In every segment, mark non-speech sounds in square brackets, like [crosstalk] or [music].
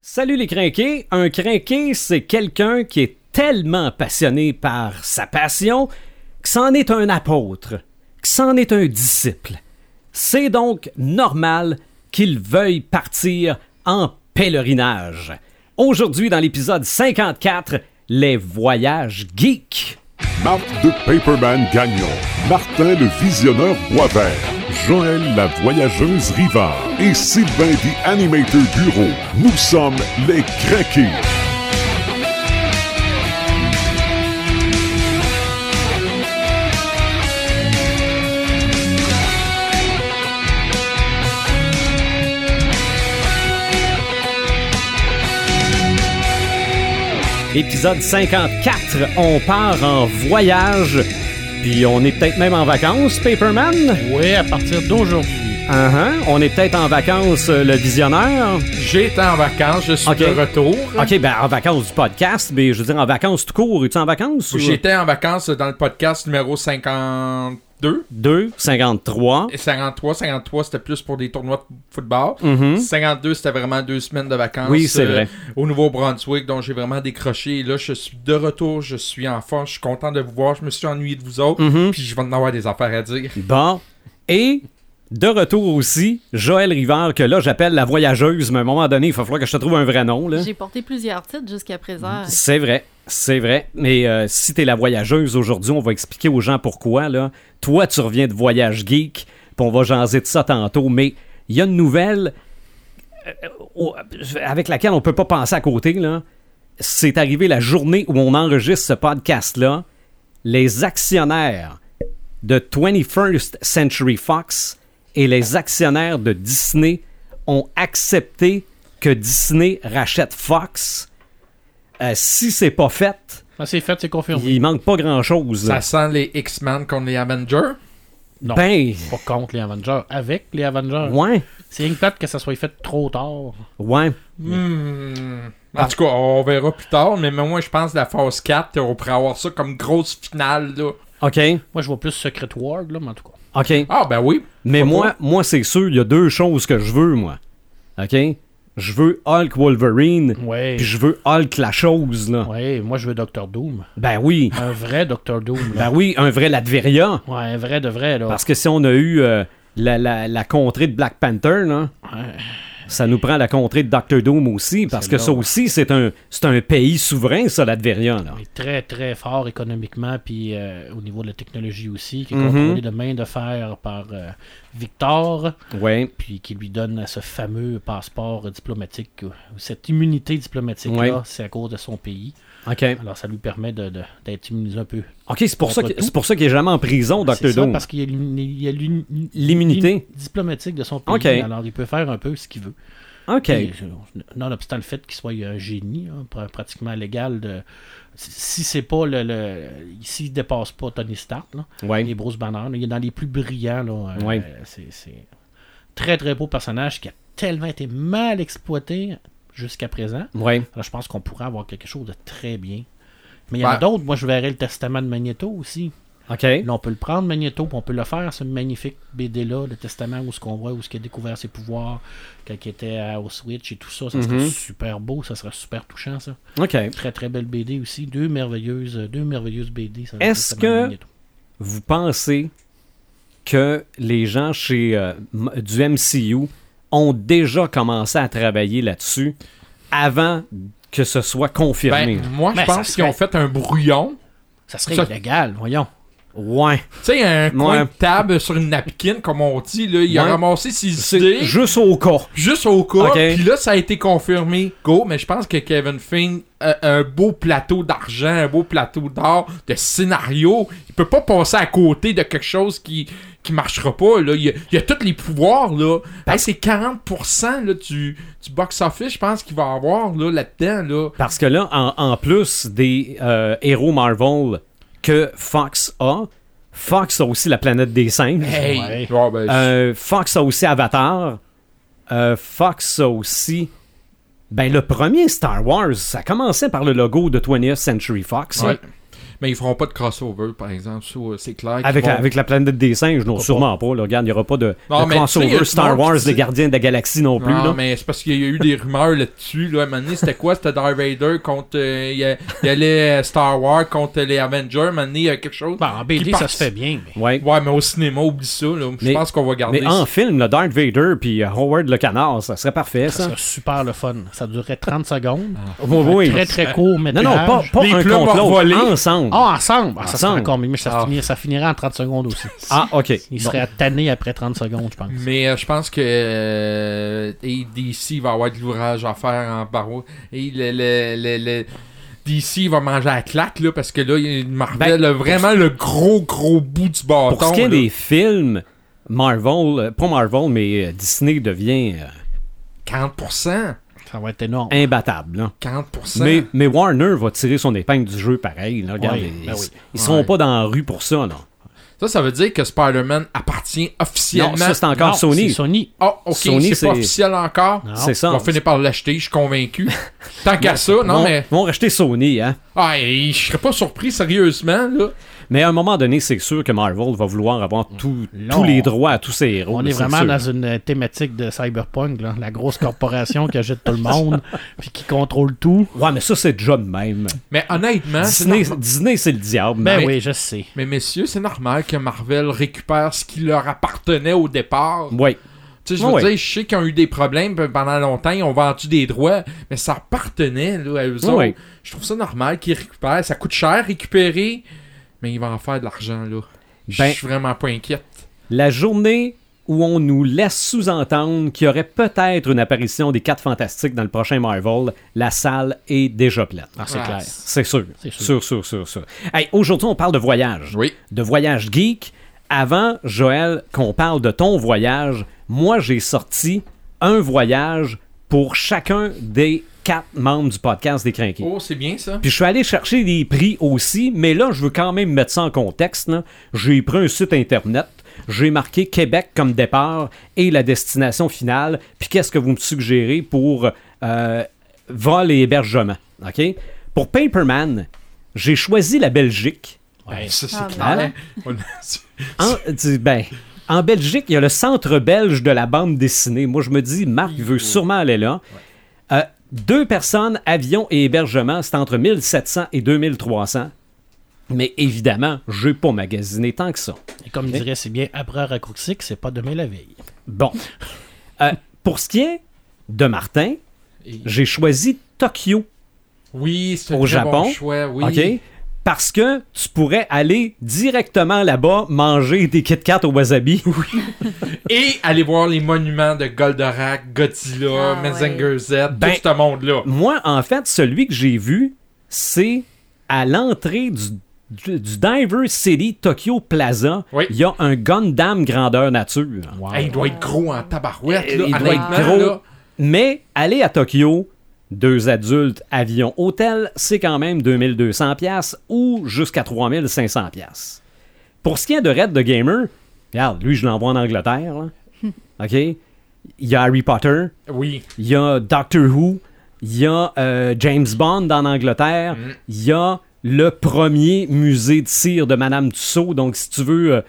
Salut les crinqués. Un crinqué, c'est quelqu'un qui est tellement passionné par sa passion que c'en est un apôtre, que c'en est un disciple. C'est donc normal qu'il veuille partir en pèlerinage. Aujourd'hui, dans l'épisode 54, les voyages geeks. Marc de Paperman Gagnon, Martin le Visionneur Boisvert, Joël la Voyageuse Rivard et Sylvain the Animator Bureau. Nous sommes les Craqués. Épisode 54, on part en voyage, puis on est peut-être même en vacances, Paperman? Oui, à partir d'aujourd'hui. Uh-huh. On est peut-être en vacances, euh, le visionnaire. J'étais en vacances, je suis de retour. OK, ben en vacances du podcast, mais je veux dire en vacances tout court. Es-tu en vacances? ou- J'étais en vacances dans le podcast numéro 52 2, 53. et 53. 53, c'était plus pour des tournois de football. Mhm. 52, c'était vraiment deux semaines de vacances. Oui, c'est euh, vrai. Au Nouveau-Brunswick, dont j'ai vraiment décroché. Et là, je suis de retour, je suis en force, je suis content de vous voir. Je me suis ennuyé de vous autres. Mhm. Puis je vais en avoir des affaires à dire. Bon. Et de retour aussi, Joël Rivard, que là j'appelle la voyageuse, mais à un moment donné, il va falloir que je te trouve un vrai nom. J'ai porté plusieurs titres jusqu'à présent. C'est vrai, c'est vrai. Mais euh, si t'es la voyageuse aujourd'hui, on va expliquer aux gens pourquoi. Là. Toi, tu reviens de Voyage Geek, puis on va jaser de ça tantôt. Mais il y a une nouvelle euh, au- avec laquelle on peut pas penser à côté. Là. C'est arrivé la journée où on enregistre ce podcast-là. Les actionnaires de 21st Century Fox et les actionnaires de Disney ont accepté que Disney rachète Fox. Euh, si c'est pas fait, Ah, c'est fait, c'est confirmé. il manque pas grand chose. Ça sent les X-Men contre les Avengers? Non, Ben, pas contre les Avengers, avec les Avengers. ouais, C'est une plate que ça soit fait trop tard. ouais. Hmm. En tout cas, on verra plus tard, mais moi, je pense que la phase 4, on pourrait avoir ça comme grosse finale, là. OK, Moi, je vois plus Secret Ward, là, mais en tout cas. OK. Ah, ben oui. Mais Pourquoi moi, moi c'est sûr, il y a deux choses que je veux, moi. OK? Je veux Hulk Wolverine, Ouais. puis je veux Hulk la chose, là. Ouais, moi, je veux Doctor Doom. Ben oui. Un vrai Doctor Doom, là. Ben oui, un vrai Latveria. Ouais, un vrai de vrai, là. Parce que si on a eu euh, la, la, la contrée de Black Panther, là, Ouais. Ça nous prend la contrée de Doctor Doom aussi, parce que là. ça aussi, c'est un, un pays souverain, ça, est très, très fort économiquement, puis euh, au niveau de la technologie aussi, qui est Mhm. contrôlé de main de fer par euh, Victor, Ouais. puis qui lui donne ce fameux passeport diplomatique, cette immunité diplomatique-là, Ouais. c'est à cause de son pays. OK. Alors, ça lui permet de- de- d'être immunisé un peu. OK, c'est pour, ça que- pour qu'il est jamais en prison, ça, Doom. parce qu'il y a L'immunité. l'immu- diplomatique de son pays. Ok. Alors, il peut faire un peu ce qu'il veut. OK. Euh, nonobstant le fait qu'il soit un génie, hein, pr- pratiquement légal, de, si c'est pas le. le S'il dépasse pas Tony Stark, là, Ouais. les Bruce Banner, là, il est dans les plus brillants. Là, euh, Ouais. c'est, c'est très très beau personnage qui a tellement été mal exploité jusqu'à présent. Ouais. Alors, je pense qu'on pourrait avoir quelque chose de très bien. Mais il y en a Ben- d'autres. Moi, je verrais le testament de Magneto aussi. OK. Là, on peut le prendre, Magneto, puis on peut le faire, ce magnifique BD-là, le testament où ce qu'on voit, où ce qu'il a découvert ses pouvoirs, quand il était à- au Switch et tout ça. Ça serait Mhm. super beau, ça serait super touchant, ça. OK. Très, très belle BD aussi. Deux merveilleuses, deux merveilleuses BD. Est-ce que-. Vous pensez que les gens chez euh, du MCU ont déjà commencé à travailler là-dessus avant que ce soit confirmé? Ben, moi, je Ben, pense serait- qu'ils ont fait un brouillon. Ça serait Ça- illégal, voyons. ouais. Tu sais, un coin Ouais. de table sur une napkin, comme on dit, là. Il a ramassé ses idées. juste au cas. Juste au cas, Ok. puis là, ça a été confirmé. Go, mais je pense que Kevin Feige a un beau plateau d'argent, un beau plateau d'or, de scénario. Il peut pas passer à côté de quelque chose qui, qui marchera pas. Là. Il, a, il a tous les pouvoirs. là. Hey, c'est 40% là, du, du box-office, je pense, qu'il va avoir là, là-dedans. Là. Parce que là, en, en plus des euh, héros Marvel que Fox a, Fox a aussi la planète des singes. Hey! Ouais. Ouais, ben, Euh, Fox a aussi Avatar. Euh, Fox a aussi. Ben, le premier Star Wars, ça commençait par le logo de 20th Century Fox. ouais. Mais ils feront pas de crossover, par exemple. ça, c'est clair. Avec, vont- avec la planète des singes, non, sûrement pas. Là. Regarde, il n'y aura pas de, Non, de crossover Star Wars, les gardiens de la galaxie non plus. Non, là. mais c'est parce qu'il y a eu des rumeurs là-dessus. Là. À un moment donné, c'était quoi C'était Darth Vader contre. euh, il y allait euh, Star Wars contre les Avengers. À un moment donné, il y a quelque chose. Bon, en BD, ça se fait bien. Mais... Ouais. Ouais, mais au cinéma, oublie ça. là. Je pense qu'on va garder Mais ça. en film, le Darth Vader puis euh, Howard le Canard, ça serait parfait, Ça ça. serait super le fun. Ça durerait 30 secondes. Oui, oui. Très, très court, mais Non, non, pas, pas un contre l'autre, ensemble. Ah, ensemble! Ah, ça Ensemble. encore mieux, mais ça, Ah. ça finirait en 30 secondes aussi. [laughs] Ah, ok. Il Bon. serait tanné après 30 secondes, je pense. Mais euh, je pense que euh, et DC va avoir de l'ouvrage à faire en barreau. Et le, le, le, le- DC va manger à la claque là, parce que là, il- Marvel a vraiment le gros gros bout du bâton. Pour ce qui est là. des films, Marvel, euh, pas Marvel, mais euh, Disney devient euh, 40%. Ça va être énorme. imbattable. là. 40%. Mais, mais Warner va tirer son épingle du jeu pareil. Là. Regarde, Ouais, ils, ben oui. ils seront Ouais. pas dans la rue pour ça. Là. Ça, ça veut dire que Spider-Man appartient officiellement. Non, ça c'est encore Non, Sony. Sony. Ah, ok, Sony, c'est pas officiel encore. C'est ça. On va finir par l'acheter, je suis convaincu. [laughs] Tant qu'à ça, non mais. ils vont racheter Sony, hein. Ah, je serais pas surpris, sérieusement, là. Mais à un moment donné, c'est sûr que Marvel va vouloir avoir tout- Là, tous les droits à tous ses héros. On est c'est vraiment sûr. dans une euh, thématique de cyberpunk, là. la grosse corporation qui achète tout le monde, [laughs] puis qui contrôle tout. Ouais, mais ça, c'est déjà de même. Mais honnêtement, c'est Disney, normal- Disney, c'est le diable. Ben mais- oui, je sais. Mais messieurs, c'est normal que Marvel récupère ce qui leur appartenait au départ. Ouais. Tu sais, je veux Ouais. dire, je sais qu'ils ont eu des problèmes pendant longtemps, ils ont vendu des droits, mais ça appartenait là, à eux Ouais. autres. Je trouve ça normal qu'ils récupèrent. Ça coûte cher récupérer, mais ils vont en faire de l'argent, là. Je Ben- suis vraiment pas inquiète. La journée où on nous laisse sous-entendre qu'il y aurait peut-être une apparition des quatre fantastiques dans le prochain Marvel, la salle est déjà pleine. Ah, c'est Ah, clair. C'est sûr. C'est sûr. Sûr, sûr, sûr, sûr. Hey, Aujourd'hui, on parle de voyage. Oui. De voyage geek. Avant, Joël, qu'on parle de ton voyage, moi, j'ai sorti un voyage pour chacun des quatre membres du podcast des Crinqués. Oh, c'est bien ça. Puis je suis allé chercher des prix aussi, mais là, je veux quand même mettre ça en contexte. J'ai pris un site internet, j'ai marqué Québec comme départ et la destination finale. Puis qu'est-ce que vous me suggérez pour euh, vol et hébergement? OK? Pour Paperman, j'ai choisi la Belgique. Ouais. Ça, c'est Ah, clair. On- En, dis- ben, en Belgique, il y a le centre belge de la bande dessinée. Moi, je me dis, Marc veut sûrement aller là. Euh, deux personnes, avion et hébergement, c'est entre 1700 et 2300. Mais évidemment, je n'ai pas magasiné tant que ça. Et comme dirait si bien après raccourci, que c'est pas demain la veille. Bon. [laughs] Euh, pour ce qui est de Martin, Et- j'ai choisi Tokyo. Oui, c'est un Au très Japon, bon choix, oui. OK? Parce que tu pourrais aller directement là-bas manger des Kit Kat au wasabi. [laughs] Et aller voir les monuments de Goldorak, Godzilla, Ah, Mazinger Z, Ben, tout ce monde-là. Moi, en fait, celui que j'ai vu, c'est à l'entrée du, du, du Diver City Tokyo Plaza. Oui. Il y a un Gundam grandeur nature. Wow. Hey, il doit être gros en tabarouette, Il là. doit honnêtement, être gros. là. Mais aller à Tokyo, deux adultes, avion, hôtel, c'est quand même 2200 pièces ou jusqu'à 3500 pièces. Pour ce qui est de Red the Gamer, regarde, lui, je l'envoie en Angleterre. là. [laughs] OK? Il y a Harry Potter, Oui. il y a Doctor Who, il y a euh, James Bond en Angleterre, Mm. il y a le premier musée de cire de Madame Tussaud. Donc, si tu veux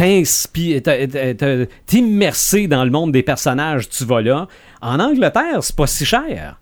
euh, t'immerser dans le monde des personnages, tu vas là. En Angleterre, c'est pas si cher.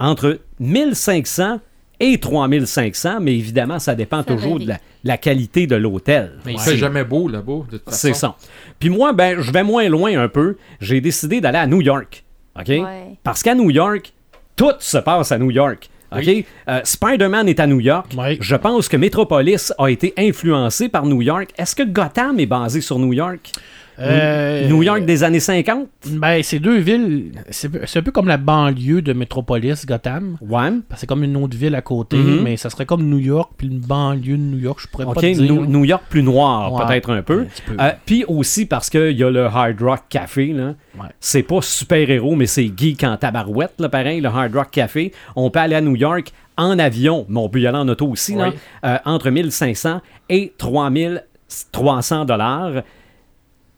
Entre 1500 et 3500, mais évidemment, ça dépend toujours varie. de la, la qualité de l'hôtel. Mais il Ouais. fait jamais beau là-bas, de toute façon. C'est ça. Puis moi, ben, je vais moins loin un peu. J'ai décidé d'aller à New York. OK? Ouais. Parce qu'à New York, tout se passe à New York. OK? Oui. Euh, Spider-Man est à New York. Oui. Je pense que Metropolis a été influencé par New York. Est-ce que Gotham est basé sur New York? Euh, New York des années 50? Ben, c'est deux villes. C'est un peu comme la banlieue de Metropolis, Gotham. Ouais. Parce que C'est comme une autre ville à côté, Mhm. mais ça serait comme New York, puis une banlieue de New York, je pourrais OK, pas te dire. New, New York plus noir, Ouais. peut-être un peu. Euh, Puis aussi parce qu'il y a le Hard Rock Café. Là. Ouais. C'est pas super-héros, mais c'est geek en tabarouette, là, pareil, le Hard Rock Café. On peut aller à New York en avion, mais on peut y aller en auto aussi, là, Oui. euh, entre 1500 et 3300 dollars.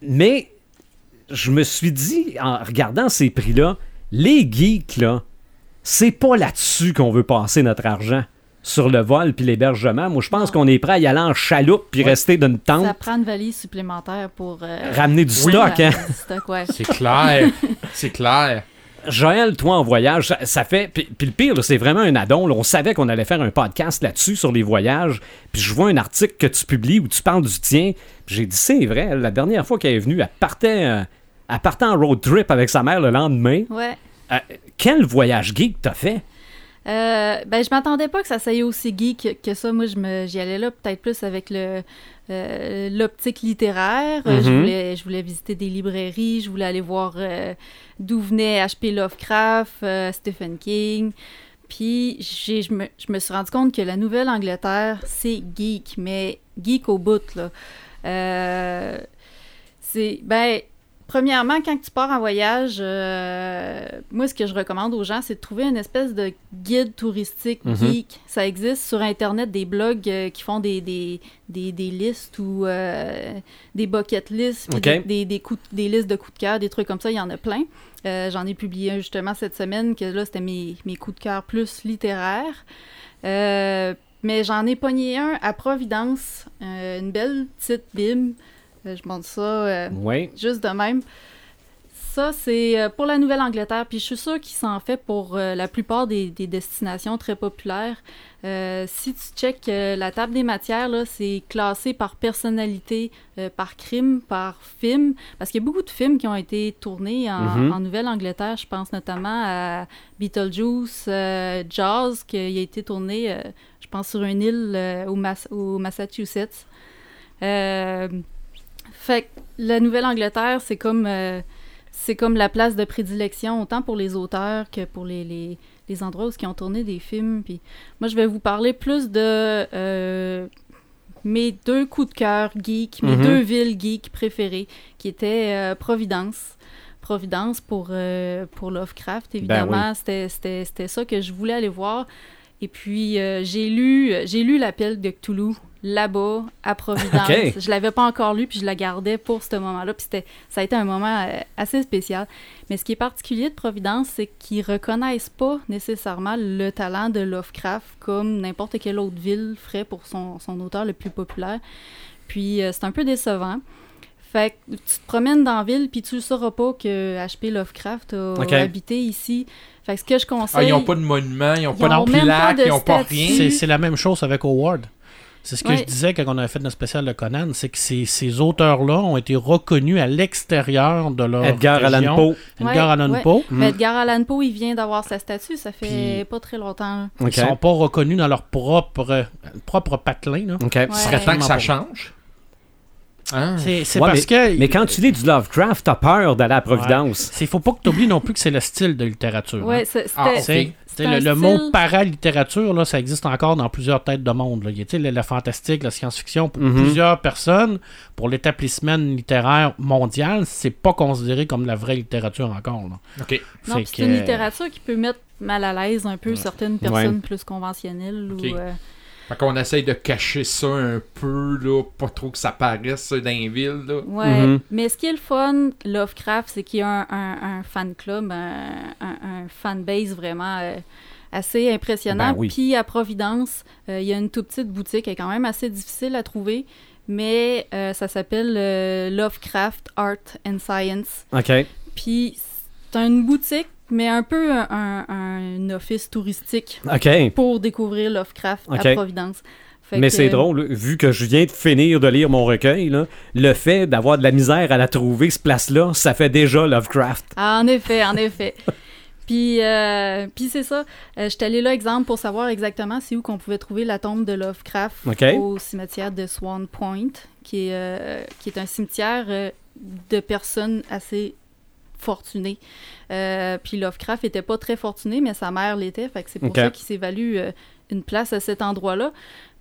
Mais je me suis dit, en regardant ces prix-là, les geeks, là, c'est pas là-dessus qu'on veut passer notre argent. sur le vol puis l'hébergement. Moi, je pense qu'on est prêt à y aller en chaloupe puis Ouais. rester d'une tente, Ça prend une valise supplémentaire pour. euh, ramener du Oui. stock. hein. du stock, ouais. C'est clair. [laughs] c'est clair. Joël, toi en voyage, ça, ça fait. Puis, puis le pire, c'est vraiment un addon. là. On savait qu'on allait faire un podcast là-dessus sur les voyages. Puis je vois un article que tu publies où tu parles du tien. Puis j'ai dit, c'est vrai, la dernière fois qu'elle est venue, elle partait, euh, elle partait en road trip avec sa mère le lendemain. Ouais. Euh, quel voyage geek t'as fait? Euh, ben, je m'attendais pas que ça soit aussi geek que ça. Moi, je me, j'y allais là peut-être plus avec le, euh, l'optique littéraire. Euh, je, Mhm. voulais, je voulais visiter des librairies, je voulais aller voir euh, d'où venait H.P. Lovecraft, Stephen King. Puis, je, me, je me suis rendu compte que la Nouvelle-Angleterre, c'est geek, mais geek au bout, là. C'est, ben, Premièrement, quand tu pars en voyage, euh, moi, ce que je recommande aux gens, c'est de trouver une espèce de guide touristique Mhm. geek. Ça existe sur Internet des blogs euh, qui font des, des, des, des listes ou euh, des bucket lists, des, des, coups- des listes de coups de cœur, des trucs comme ça, il y en a plein. J'en ai publié un justement cette semaine, que là, c'était mes, mes coups de cœur plus littéraires. Mais j'en ai pogné un à Providence, une belle petite Bible. Euh, je montre ça. euh, juste de même. Ça, c'est euh, pour la Nouvelle-Angleterre. Puis je suis sûre qu'il s'en fait pour euh, la plupart des, des destinations très populaires. Euh, si tu checkes la table des matières, là, c'est classé par personnalité, par crime, par film. Parce qu'il y a beaucoup de films qui ont été tournés en, Mhm. en Nouvelle-Angleterre. Je pense notamment à Beetlejuice, Jaws, qui a été tourné, je pense, sur une île au, Mas- au Massachusetts. Euh, fait que la Nouvelle-Angleterre, c'est comme, euh, c'est comme la place de prédilection, autant pour les auteurs que pour les, les, les endroits où ils ont tourné des films. Puis moi, je vais vous parler plus de euh, mes deux coups de cœur geeks, mes Mhm. deux villes geeks préférées, qui étaient euh, Providence. Providence pour, pour Lovecraft, évidemment. C'était- C'était c'était ça que je voulais aller voir. Et puis, euh, j'ai lu, j'ai lu l'appel de Cthulhu là-bas, à Providence. Ok. Je l'avais pas encore lu, puis je la gardais pour ce moment-là. Puis c'était- ça a été un moment euh, assez spécial. Mais ce qui est particulier de Providence, c'est qu'ils reconnaissent pas nécessairement le talent de Lovecraft comme n'importe quelle autre ville ferait pour son, son auteur le plus populaire. Puis euh, c'est un peu décevant. Fait que tu te promènes dans la ville, puis tu ne sauras pas que H.P. Lovecraft a habité ici. Fait que ce que je Ah, conseille... ils n'ont pas de monument, ils n'ont Ils pas de plaque, ils n'ont pas rien. C'est c'est la même chose avec Howard. C'est ce que Ouais. je disais quand on avait fait notre spécial de Conan, c'est que ces, ces auteurs-là ont été reconnus à l'extérieur de leur Edgar Allan. Poe. Edgar Ouais, Allan ouais. Poe. Mais Edgar Allan Poe, il vient d'avoir sa statue, ça fait pas très longtemps. Ils OK. sont pas reconnus dans leur propre, propre patelin. là. Ce serait temps que ça Pas. change. Hein? C'est c'est Ouais, parce que. Mais quand tu lis du Lovecraft, t'as peur d'aller à Providence. Il faut pas que tu oublies non plus que c'est le style de littérature. Ouais, hein. c'est- Ah. C'est- le, mot paralittérature, là, ça existe encore dans plusieurs têtes de monde. Là. Il y a le, le fantastique, la science-fiction, pour Mhm. plusieurs personnes, pour l'établissement littéraire mondial, c'est pas considéré comme la vraie littérature encore. Là. Non, c'est que- une littérature qui peut mettre mal à l'aise un peu certaines personnes plus conventionnelles. Ou, euh, Fait qu'on essaye de cacher ça un peu, là, pas trop que ça paraisse dans les villes, là. ouais. Mhm. Mais ce qui est le fun, Lovecraft, c'est qu'il y a un, un- un fan club, un, un, un fan base vraiment euh, assez impressionnant. Ben oui. Puis à Providence, euh, il y a une toute petite boutique, elle est quand même assez difficile à trouver. Mais euh, ça s'appelle euh, Lovecraft Art and Science. OK. Puis c'est une boutique, mais un peu un, office touristique pour découvrir Lovecraft à Providence. Fait Mais que- c'est drôle, vu que je viens de finir de lire mon recueil, là, le fait d'avoir de la misère à la trouver, ce place-là, ça fait déjà Lovecraft. Ah, en effet, en effet. [laughs] Puis, euh, puis c'est ça. Euh, je suis allée là, exemple, pour savoir exactement c'est où qu'on pouvait trouver la tombe de Lovecraft au cimetière de Swan Point, qui est, euh, qui est un cimetière euh, de personnes assez fortunées. Euh, puis Lovecraft était pas très fortuné, mais sa mère l'était. Fait que c'est pour ça qu'il s'est valu euh, une place à cet endroit-là.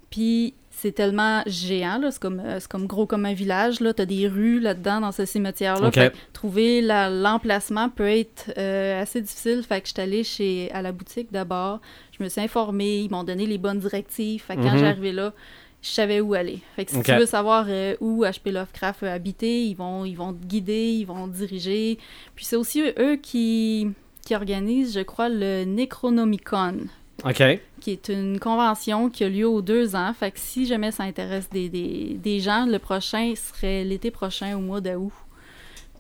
Puis c'est tellement géant, là. C'est comme, euh, c'est comme gros comme un village, là. T'as des rues là-dedans, dans ce cimetière-là. OK. Fait que trouver la- l'emplacement peut être euh, assez difficile. Fait que je suis allée chez, à la boutique d'abord. Je me suis informée. Ils m'ont donné les bonnes directives. Fait que quand Mhm. j'arrivais là, je savais où aller. Fait que si tu veux savoir euh, où H.P. Lovecraft a habité, ils vont, ils vont te guider, ils vont te diriger. Puis c'est aussi eux qui, qui organisent, je crois, le Necronomicon. OK. qui est une convention qui a lieu aux deux ans. Fait que si jamais ça intéresse des, des, des gens, le prochain serait l'été prochain, au mois d'août.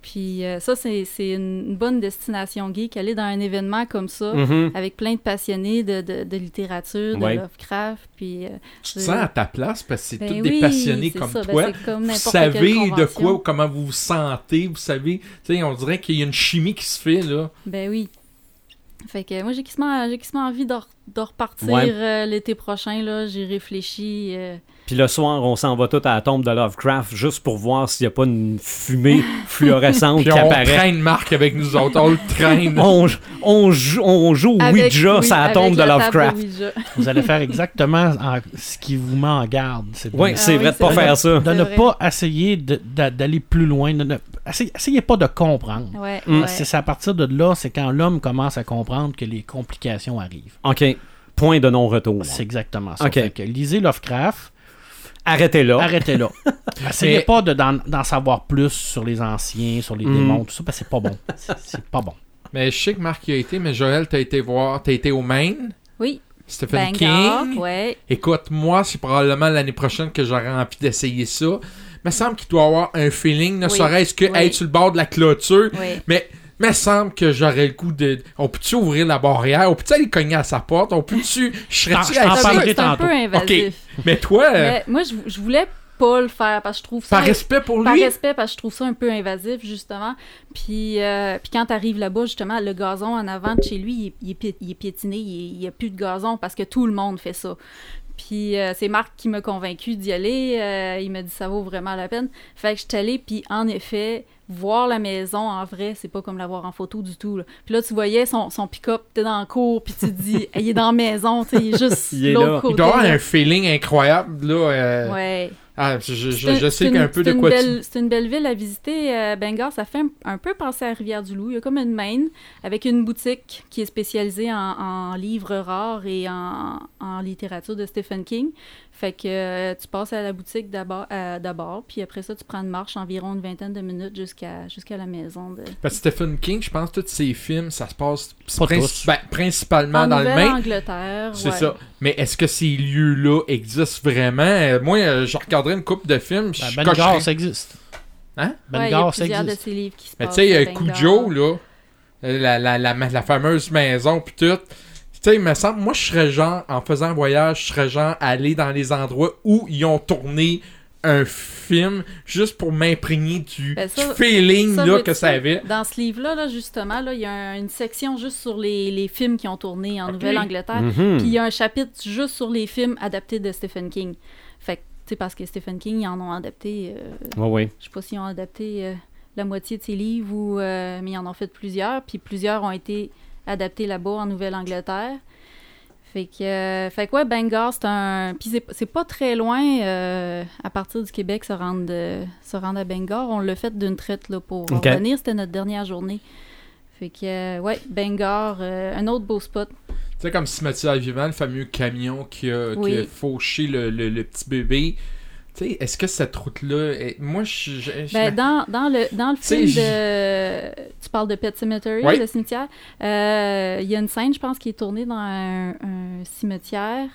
Puis euh, ça, c'est une bonne destination geek. Aller dans un événement comme ça, Mhm. avec plein de passionnés de, de, de littérature, de Ouais. Lovecraft. Puis, euh, Tu te sens à ta place parce que c'est ben tous oui, des passionnés comme ça. Ben, toi. comme vous savez de quoi, comment vous vous sentez, vous savez. Tu sais, on dirait qu'il y a une chimie qui se fait, là. Ben oui. Fait que moi, j'ai quasiment, quasiment envie de, de repartir Ouais. euh, l'été prochain. là. J'ai réfléchi. euh, Puis le soir, on s'en va tout à la tombe de Lovecraft juste pour voir s'il n'y a pas une fumée fluorescente [laughs] Puis qui on apparaît. traîne Marc avec nous autres, on le traîne. [laughs] On, on joue, on joue avec- Ouija oui, sur la tombe de la Lovecraft. [laughs] Vous allez faire exactement en- ce qui vous met en garde. C'est de- Oui, Ah c'est oui, vrai de c'est pas vrai. faire ça. de ne vrai. pas essayer d'aller plus loin. de ne- essayez, essayez pas de comprendre. Ouais, Mm. ouais. C'est c'est à partir de là, c'est quand l'homme commence à comprendre que les complications arrivent. OK. Point de non-retour. C'est exactement ça. Ok. Fait que lisez Lovecraft, Arrêtez là. arrêtez là. [laughs] Essayez Mais- pas de- d'en savoir plus sur les anciens, sur les Mhm. démons, tout ça, parce que c'est pas bon. [laughs] C'est- pas bon. Mais je sais que Marc y a été, mais Joël, t'as été voir, t'as été au Maine? Oui, Stephen Bangor, King? ouais. Écoute, moi, c'est probablement l'année prochaine que j'aurai envie d'essayer ça. Il me semble qu'il doit avoir un feeling, ne Oui. serait-ce que Oui. être sur le bord de la clôture. Ouais. Mais il me semble que j'aurais le goût de. On peut-tu ouvrir la barrière? On peut-tu aller cogner à sa porte? On peut-tu. Je serais-tu C'est un peu- invasif. Mais toi, euh, Mais moi, je, je voulais pas le faire parce que je trouve ça. par respect pour par lui? respect, parce que je trouve ça un peu invasif, justement. Puis, euh, puis quand tu arrives là-bas, justement, le gazon en avant de chez lui, il est, il il est piétiné, il n'y a plus de gazon parce que tout le monde fait ça. Puis euh, c'est Marc qui m'a convaincu d'y aller. euh, il m'a dit ça vaut vraiment la peine. Fait que je suis allée, puis en effet, voir la maison en vrai, c'est pas comme la voir en photo du tout. là. Puis là, tu voyais son, son pick-up, t'es dans le cours, puis tu te dis, [laughs] il est dans la maison, tu sais, il est juste Il est l'autre là. côté. Il doit avoir là. un feeling incroyable, là. euh, Ouais. Ah, je, je- je- un- sais une- peu de quoi tu. C'est une belle ville à visiter. euh, Bangor, ça fait un, un peu penser à Rivière-du-Loup. Il y a comme une main avec une boutique qui est spécialisée en, en livres rares et en, en littérature de Stephen King. Fait que euh, tu passes à la boutique d'abord, euh, d'abord, puis après ça, tu prends une marche environ une vingtaine de minutes jusqu'à jusqu'à la maison. De... Parce que Stephen King, je pense que tous ses films, ça se passe Pas princi- tous. ben, principalement En dans le Maine. C'est ouais. ça. Mais est-ce que ces lieux-là existent vraiment? Euh, moi, je regarderais une coupe de films. Ben. Bangor, ça existe. Hein? Ouais, a Bangor, ça de existe. ces livres qui se Mais tu sais. Cujo, là, euh, la, la, la, la fameuse maison, pis tout. Tu sais, il me semble, moi, je serais genre, en faisant un voyage, je serais genre aller dans les endroits où ils ont tourné un film juste pour m'imprégner du, Ben, ça- du feeling Ça, là, que ça avait. Dans ce livre-là, là, justement, là, il y a un- une section juste sur les, les films qui ont tourné en. Nouvelle-Angleterre. Mhm. Puis il y a un chapitre juste sur les films adaptés de Stephen King. Sais, parce que Stephen King, ils en ont adapté, euh, Ouais, ouais. je sais pas s'ils ont adapté euh, la moitié de ses livres, ou, euh, mais ils en ont fait plusieurs. Puis plusieurs ont été adaptés là-bas en Nouvelle-Angleterre. Fait que, euh, fait que ouais, Bangor, c'est un. Puis c'est- pas très loin euh, à partir du Québec se rendre, de- se rendre à Bangor. On l'a fait d'une traite là, pour Ok. revenir. C'était notre dernière journée. Fait que, euh, ouais, Bangor, euh, un autre beau spot. Tu sais, comme Cimetière Vivant, le fameux camion qui a, qui a Oui. fauché le, le- le petit bébé. Tu sais, est-ce que cette route-là. est- Moi, je. je- je- Ben, dans, dans le, dans le film de. Tu parles de Pet Cemetery, Oui. le cimetière. Euh, Il y a une scène, je pense, qui est tournée dans un, un cimetière.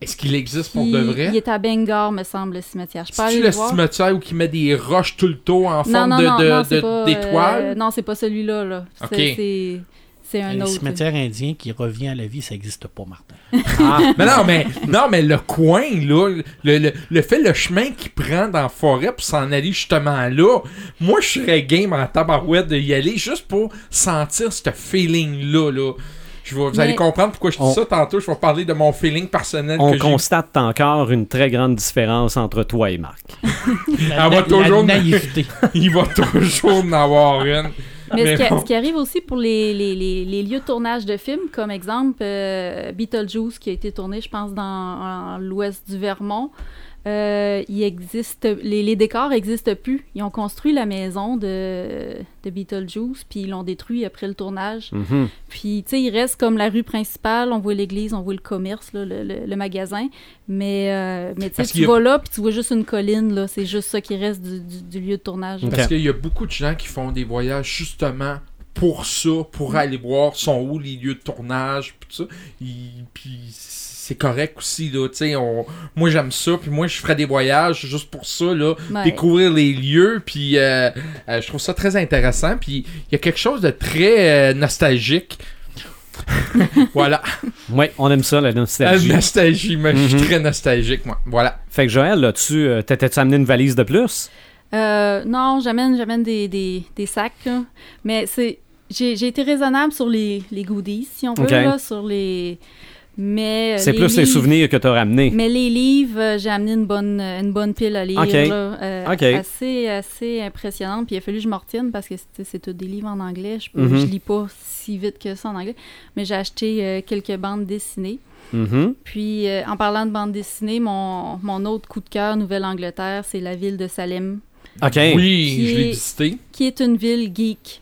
Est-ce qu'il existe pour de vrai? Il est à Bangor, me semble, le cimetière. C'est-tu le voir. cimetière où il met des roches tout le tour en Non, forme non, de- non, de- non, de- c'est pas, d'étoiles? euh, non, c'est pas celui-là. Là. Ok. C'est, un Un autre. cimetière indien qui revient à la vie, ça n'existe pas, Martin. [laughs] Ah, mais non, mais, non, mais le coin, là, le, le, le fait, le chemin qu'il prend dans la forêt pour s'en aller justement là, moi, je serais game en tabarouette d'y aller juste pour sentir ce feeling-là, là. Je vais, vous Mais- allez comprendre pourquoi je dis On- ça tantôt. Je vais parler de mon feeling personnel on que j'ai. constate encore une très grande différence entre toi et Marc. [laughs] La, Elle va la- toujours- la naïveté. [laughs] Il va toujours en avoir une. Mais, Mais ce, qui, bon. ce qui arrive aussi pour les, les, les, les lieux de tournage de films, comme exemple euh, Beetlejuice, qui a été tourné, je pense, dans l'ouest du Vermont, euh, il existe, les, les décors n'existent plus. Ils ont construit la maison de, de Beetlejuice, puis ils l'ont détruit après le tournage. Mhm. Puis, tu sais, il reste comme la rue principale, on voit l'église, on voit le commerce, là, le, le- le magasin. Mais, euh, mais tu sais, a- vas là, puis tu vois juste une colline, là. C'est juste ça qui reste du, du- du lieu de tournage. Ok. Parce qu'il y a beaucoup de gens qui font des voyages justement pour ça, pour aller voir sont où les lieux de tournage, puis tout ça. Il- Puis c'est correct aussi, là, tu sais, on- moi j'aime ça, puis moi je ferais des voyages juste pour ça, là, Ouais. découvrir les lieux, puis euh, euh, je trouve ça très intéressant, puis il y a quelque chose de très euh, nostalgique. [laughs] voilà, [laughs] Oui, on aime ça, la la nostalgie. nostalgie, moi, je suis Mhm. très nostalgique, moi. Voilà. Fait que Joël, là, tu euh, t'étais-tu amené une valise de plus? Euh, non, j'amène, j'amène des, des, des sacs, là. mais c'est, j'ai, été raisonnable sur les, les goodies, si on veut, Ok. là, sur les... Mais, euh, C'est plus les souvenirs que t'as ramenés. Mais les livres, euh, j'ai amené une bonne, une bonne pile à lire, Ok. là, euh, assez, assez impressionnante. Puis il a fallu que je m'en retienne parce que c'est, c'est tous des livres en anglais. Je, Mhm. je lis pas si vite que ça en anglais. Mais j'ai acheté euh, quelques bandes dessinées. Mhm. Puis euh, en parlant de bandes dessinées, mon, mon autre coup de cœur, Nouvelle-Angleterre, c'est la ville de Salem, OK. Oui, je l'ai visité. qui est une ville geek.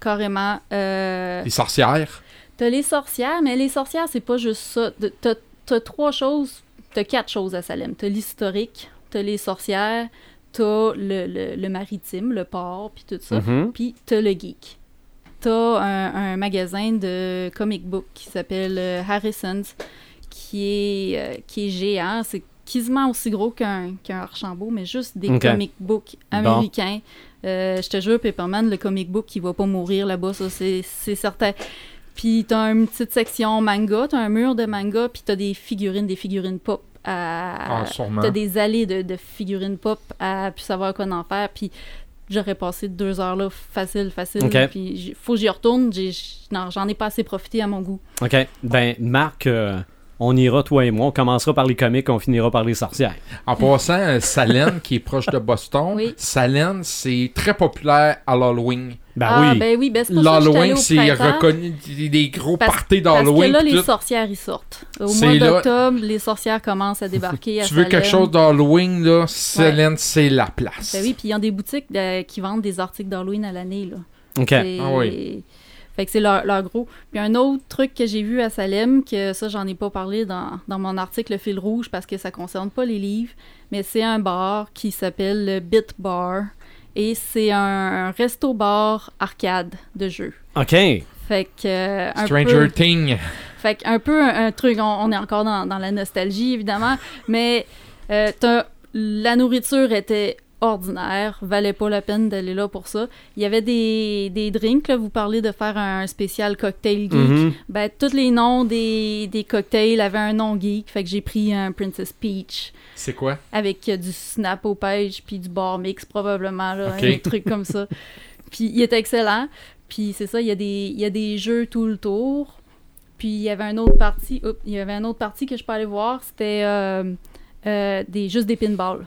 Carrément. Euh, Les sorcières? T'as les sorcières, mais les sorcières, c'est pas juste ça. T'as t'as trois choses, t'as quatre choses à Salem. T'as l'historique, t'as les sorcières, t'as le, le, le maritime, le port, puis tout ça. Mhm. Puis t'as le geek. T'as un, un magasin de comic book qui s'appelle euh, Harrison's, qui est, euh, qui est géant. C'est quasiment aussi gros qu'un qu'un Archambault, mais juste des comic books Bon. Euh, je te jure, Pepperman, le comic book, qui va pas mourir là-bas, ça, c'est certain. Puis t'as une petite section manga, t'as un mur de manga, puis t'as des figurines, des figurines pop à... Ah, sûrement. T'as des allées de, de figurines pop à plus savoir quoi en faire. Puis j'aurais passé deux heures là, facile, facile. Ok. Puis faut que j'y retourne. J'en ai pas assez profité à mon goût. OK. Ben, Marc, euh, on ira, toi et moi. On commencera par les comiques, on finira par les sorcières. En passant, euh, Salem, qui est proche de Boston, Oui. Salem, c'est très populaire à l'Halloween. Ben ah, oui. ben oui, ben c'est L'Halloween, c'est reconnu des, des gros Parce- parties Parce que d'Halloween. là, les tout. sorcières, ils sortent. Au C'est mois là- d'octobre, les sorcières commencent à débarquer à Tu veux quelque chose d'Halloween, là, Salem, c'est la place. Ben oui, puis ils ont des boutiques euh, qui vendent des articles d'Halloween à l'année, là. OK. C'est- Ah oui. Fait que c'est leur, leur gros. Puis un autre truc que j'ai vu à Salem, que ça, j'en ai pas parlé dans, dans mon article Le fil rouge parce que ça concerne pas les livres, mais c'est un bar qui s'appelle le Bit Bar. Et c'est un, un resto-bar arcade de jeux. OK. Fait que. euh, un Stranger peu- Thing. fait que un peu un, un truc, on, on est encore dans, dans la nostalgie évidemment, [laughs] mais euh, t'as- la nourriture était ordinaire, valait pas la peine d'aller là pour ça. Il y avait des, des drinks, là, vous parlez de faire un spécial cocktail geek. Mhm. Ben, tous les noms des, des cocktails avaient un nom geek, fait que j'ai pris un Princess Peach C'est quoi? avec euh, du snap au pêche puis du bar mix probablement, là, un truc comme ça. [laughs] Puis il est excellent. Puis c'est ça, il y, a des, il y a des jeux tout le tour. Puis il y avait un autre parti, oups, il y avait un autre parti que je peux aller voir, c'était euh, euh, des juste des pinballs.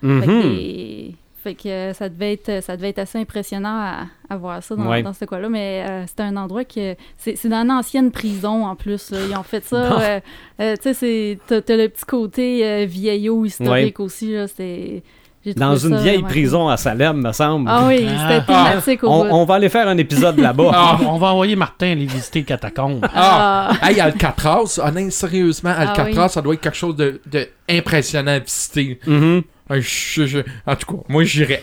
Fait que, Mhm. des- fait que, euh, ça devait être ça devait être assez impressionnant à, à voir ça dans, Ouais. dans ce coin-là, mais euh, c'était un endroit que c'est c'est dans une ancienne prison en plus. là. Ils ont fait ça. [laughs] Euh, tu sais, c'est- t'as le petit côté vieillot historique aussi. C'était- Dans une vieille vraiment prison à Salem, me semble. Ah oui, Ah. c'était thématique au on, bout. on va aller faire un épisode là-bas. Ah. On va envoyer Martin aller visiter le catacombe. Ah! Ah. Hey, Alcatraz, honnêtement, sérieusement, Ah Alcatraz, oui. ça doit être quelque chose de, de impressionnant à visiter. Je- je- en tout cas, moi, j'irais.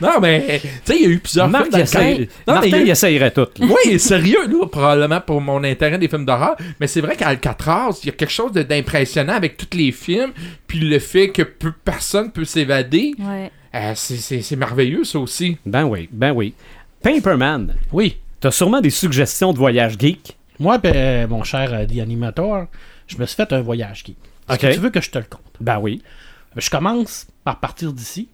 Non, mais, tu sais, il y a eu plusieurs Marc, films d'Alcatraz. Non, Martin, mais il essayerait tout. là. Oui, sérieux, là, probablement pour mon intérêt des films d'horreur. Mais c'est vrai qu'à Alcatraz, il y a quelque chose de- d'impressionnant avec tous les films. Puis le fait que peu- personne peut s'évader. Ouais. euh, c'est- c'est c'est merveilleux, ça aussi. Ben oui, ben oui. Paperman, Oui. t'as sûrement des suggestions de voyage geek? Moi, ben, mon cher euh, The Animator, je me suis fait un voyage geek. Est-ce Ok. que tu veux que je te le compte? Ben oui. Je commence par partir d'ici.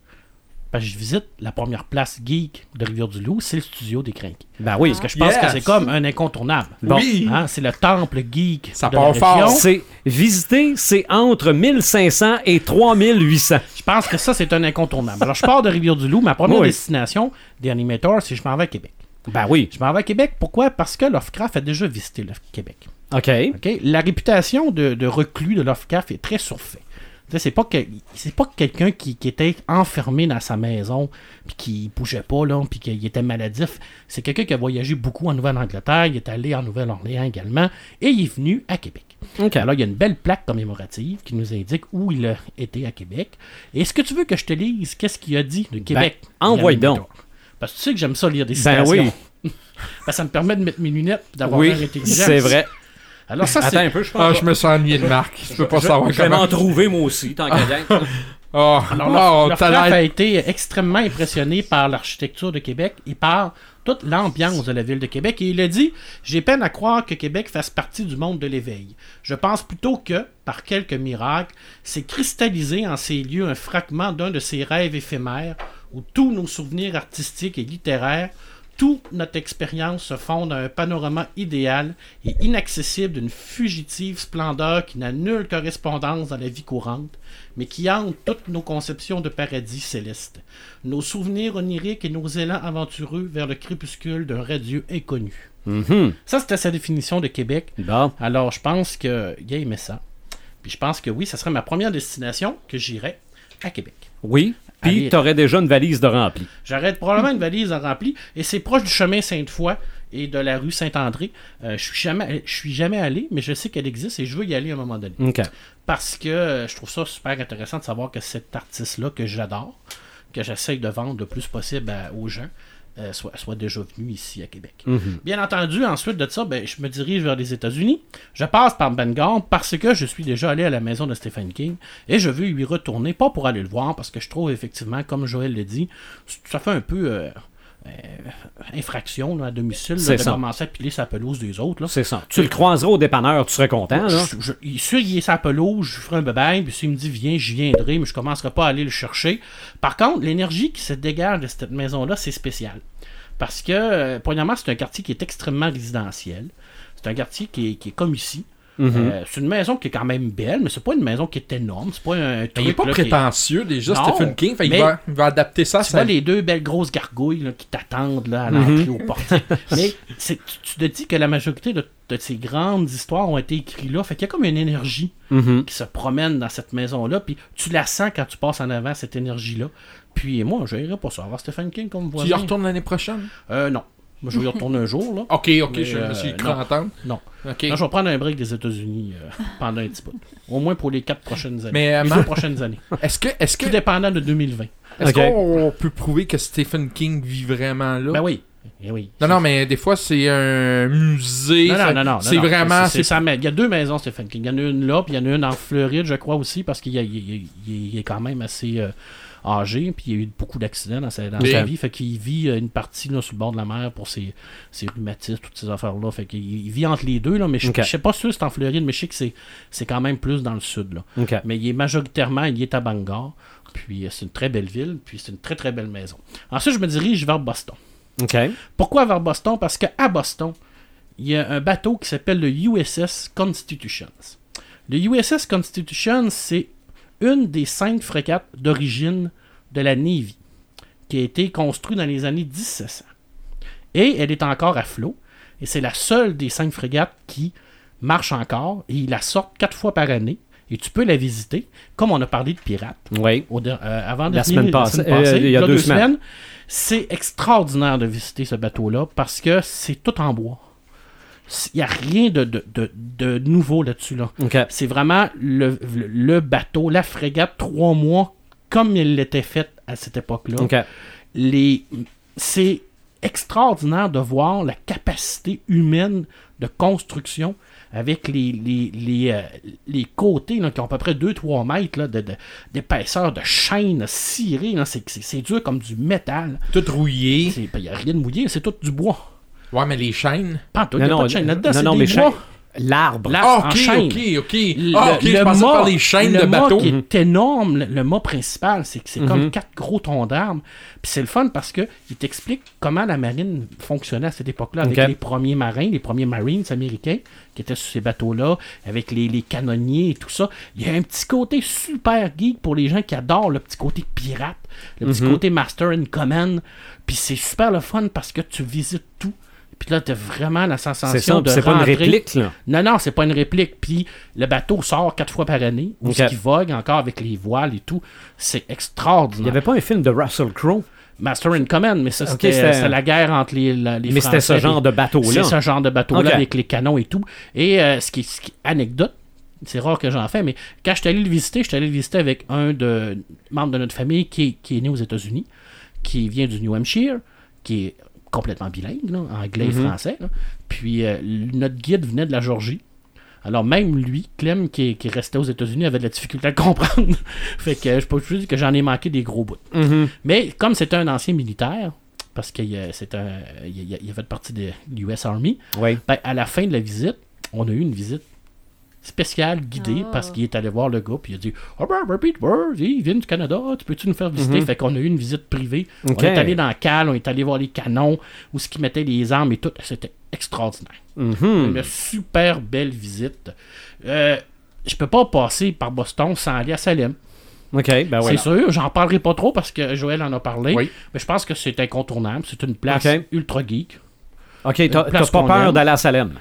Parce que je visite la première place geek de Rivière-du-Loup, c'est le studio des Crinqués. Ben oui. Parce que je pense Yes. que c'est comme un incontournable. Bon. Oui. Hein, c'est le temple geek Ça de la part fort. région. C'est visiter, c'est entre 1500 et 3800. Je pense que ça, c'est un incontournable. Alors, je pars de Rivière-du-Loup. Ma première Oui. destination des animators, c'est je m'en vais à Québec. Ben oui. Je m'en vais à Québec. Pourquoi? Parce que Lovecraft a déjà visité le Québec. OK. OK? La réputation de, de reclus de Lovecraft est très surfaite. C'est pas que c'est pas quelqu'un qui, qui était enfermé dans sa maison puis qui bougeait pas là puis qu'il était maladif. C'est quelqu'un qui a voyagé beaucoup en Nouvelle-Angleterre, il est allé en Nouvelle-Orléans également et il est venu à Québec. Alors il y a une belle plaque commémorative qui nous indique où il a été à Québec. Est-ce que tu veux que je te lise qu'est-ce qu'il a dit de Québec? Ben, envoie donc. Parce que tu sais que j'aime ça lire des Ben citations. oui. [laughs] Ça me permet de mettre mes lunettes et d'avoir Oui, c'est vrai. Alors ça, Attends c'est... un peu, je pense. Ah, je me sens ennuyé de Marc. Je peux pas savoir Je vais comment. m'en trouver moi aussi, tant qu'à. Oh, Alors, oh, leur a été extrêmement impressionné par l'architecture de Québec et par toute l'ambiance de la ville de Québec. Et il a dit J'ai peine à croire que Québec fasse partie du monde de l'éveil. Je pense plutôt que, par quelques miracles, s'est cristallisé en ces lieux un fragment d'un de ces rêves éphémères où tous nos souvenirs artistiques et littéraires, toute notre expérience se fonde à un panorama idéal et inaccessible d'une fugitive splendeur qui n'a nulle correspondance dans la vie courante, mais qui hante toutes nos conceptions de paradis céleste, nos souvenirs oniriques et nos élans aventureux vers le crépuscule d'un radieux inconnu. Mhm. Ça, c'était sa définition de Québec. Bon. Alors, je pense que Gay aimait ça. Puis je pense que oui, ça serait ma première destination que j'irais à Québec. Oui. Puis Allez. t'aurais déjà une valise de rempli. J'arrête probablement une valise en remplie et c'est proche du chemin Sainte-Foy et de la rue Saint-André. Euh, je suis jamais, je suis jamais allé, mais je sais qu'elle existe et je veux y aller à un moment donné. Parce que euh, je trouve ça super intéressant de savoir que cet artiste-là, que j'adore, que j'essaye de vendre le plus possible à- aux gens, euh, soit, soit déjà venu ici à Québec. Mhm. Bien entendu, ensuite de ça, ben, je me dirige vers les États-Unis. Je passe par Bangor parce que je suis déjà allé à la maison de Stephen King et je veux y retourner, pas pour aller le voir, parce que je trouve effectivement, comme Joël l'a dit, ça fait un peu euh, infraction là, à domicile là, de ça. commencer à piler sa pelouse des autres. Là. C'est ça. Tu le croiseras au dépanneur, tu serais content, là. Je, je, il- sûr, il est sa pelouse, je lui ferai un bébé, puis s'il me dit viens, je viendrai, mais je commencerai pas à aller le chercher. Par contre, l'énergie qui se dégage de cette maison-là, c'est spécial. Parce que, euh, premièrement, c'est un quartier qui est extrêmement résidentiel. C'est un quartier qui est, qui est comme ici. Mhm. Euh, c'est une maison qui est quand même belle, mais c'est pas une maison qui est énorme. C'est pas un truc. Il est pas là, qui est- prétentieux déjà, Non, Stephen King. Fait, il, va, il va adapter ça Tu sa vois les deux belles grosses gargouilles là, qui t'attendent là, à l'entrée Mhm. au portier. [laughs] Mais c'est- tu, tu te dis que la majorité de, de ces grandes histoires ont été écrites là. Fait qu'il y a comme une énergie Mhm. qui se promène dans cette maison-là. Puis tu la sens quand tu passes en avant, cette énergie-là. Puis moi, je n'irai pas ça. Avoir Stephen King comme Tu y voisin. retournes l'année prochaine? Euh, non. Moi, je vais y retourner un jour, là. Ok, ok, Mais, je me suis euh, cru non. entendre. Non. Je vais prendre un break des États-Unis euh, pendant un petit peu. Au moins pour les quatre prochaines années. Mais, euh, les deux prochaines années. Est-ce que, est-ce que, Tout dépendant de 2020. est-ce qu'on peut prouver que Stephen King vit vraiment là? Ben oui. Eh oui. Non, non, mais des fois, c'est un musée. Non, non, non, non. C'est vraiment. c'est- sa Il y a deux maisons, Stephen King. Il y en a une là, puis il y en a une en Floride, je crois aussi, parce qu'il est quand même assez euh, âgé, puis il y a eu beaucoup d'accidents dans sa, dans Mais- sa vie. Fait qu'il vit euh, une partie là, sur le bord de la mer pour ses, ses rhumatismes, toutes ces affaires-là. Fait qu'il il vit entre les deux, là, mais je, Ok. je sais pas sûr si c'est en Floride, mais je sais que c'est, c'est quand même plus dans le sud. Là. Mais il est majoritairement, il est à Bangor. Puis euh, c'est une très belle ville, puis c'est une très très belle maison. Ensuite, je me dirige vers Boston. Pourquoi vers Boston? Parce qu'à Boston, il y a un bateau qui s'appelle le USS Constitution. Le USS Constitution, c'est une des cinq frégates d'origine de la Navy, qui a été construite dans les années 1700. Et elle est encore à flot, et c'est la seule des cinq frégates qui marche encore, et ils la sortent quatre fois par année, et tu peux la visiter, comme on a parlé de pirates Oui. au euh, avant de La semaine passée, euh, il y a deux semaines. C'est extraordinaire de visiter ce bateau-là parce que c'est tout en bois. Il n'y a rien de, de, de- de nouveau là-dessus. Là. C'est vraiment le- le bateau, la frégate, trois mois, comme elle l'était faite à cette époque-là. Les... C'est extraordinaire de voir la capacité humaine de construction avec les, les, les, euh, les côtés là, qui ont à peu près 2-3 mètres là, de, de- d'épaisseur de chaîne cirée. là. C'est, c'est, c'est dur comme du métal. Tout rouillé. Il n'y a rien de mouillé, c'est tout du bois. Ouais, mais les chaînes. Pas il n'y a pas de chaîne là-dedans, non, c'est non, des mais bois. chaîne- L'arbre. Là, Ah, en chaîne. ok, ok. Le- Ah, le mât- par les chaînes le de bateau. qui est énorme, le, le mât principal, c'est que c'est Mhm. comme quatre gros troncs d'arbres. Puis c'est le fun parce que il t'explique comment la marine fonctionnait à cette époque-là avec les premiers marins, les premiers Marines américains qui étaient sur ces bateaux-là, avec les, les canonniers et tout ça. Il y a un petit côté super geek pour les gens qui adorent le petit côté pirate, le petit Mhm. côté Master and Command. Puis c'est super le fun parce que tu visites tout. Puis là, t'as vraiment la sensation de c'est pas une réplique, là. non, non, c'est pas une réplique. Puis le bateau sort quatre fois par année, ou Ok. ce qui vogue encore avec les voiles et tout. C'est Il extraordinaire. n'y avait pas un film de Russell Crowe, Master in Command, mais ça, c'était la guerre entre les, les mais c'était ce genre de bateau-là. C'est ce genre de bateau-là avec les canons et tout. Et euh, ce, qui, ce qui- anecdote, c'est rare que j'en fais, mais quand je suis allé le visiter, je suis allé le visiter avec un de membres de notre famille qui qui est né aux États-Unis, qui vient du New Hampshire, qui est complètement bilingue, là, anglais et Mhm. français. là. Puis euh, notre guide venait de la Georgie. Alors même lui, Clem, qui, qui restait aux États-Unis, avait de la difficulté à le comprendre. [laughs] fait que je peux juste dire que j'en ai manqué des gros bouts. Mhm. Mais comme c'était un ancien militaire, parce qu'il euh, c'est un- il, il- il a fait partie de l'US Army, Oui. ben, à la fin de la visite, on a eu une visite spéciale guidée Ah. parce qu'il est allé voir le gars puis il a dit Ah ben, ben, Peter, il vient du Canada, tu peux-tu nous faire visiter? Mhm. Fait qu'on a eu une visite privée. On est allé dans la cale, on est allé voir les canons, où ce qu'ils mettaient les armes et tout. C'était extraordinaire. Mhm. Une super belle visite. Euh, je peux pas passer par Boston sans aller à Salem. Ben voilà. C'est sûr, j'en parlerai pas trop parce que Joël en a parlé. Oui. Mais je pense que c'est incontournable. C'est une place ultra geek. OK, t'as pas peur d'aller à Salem?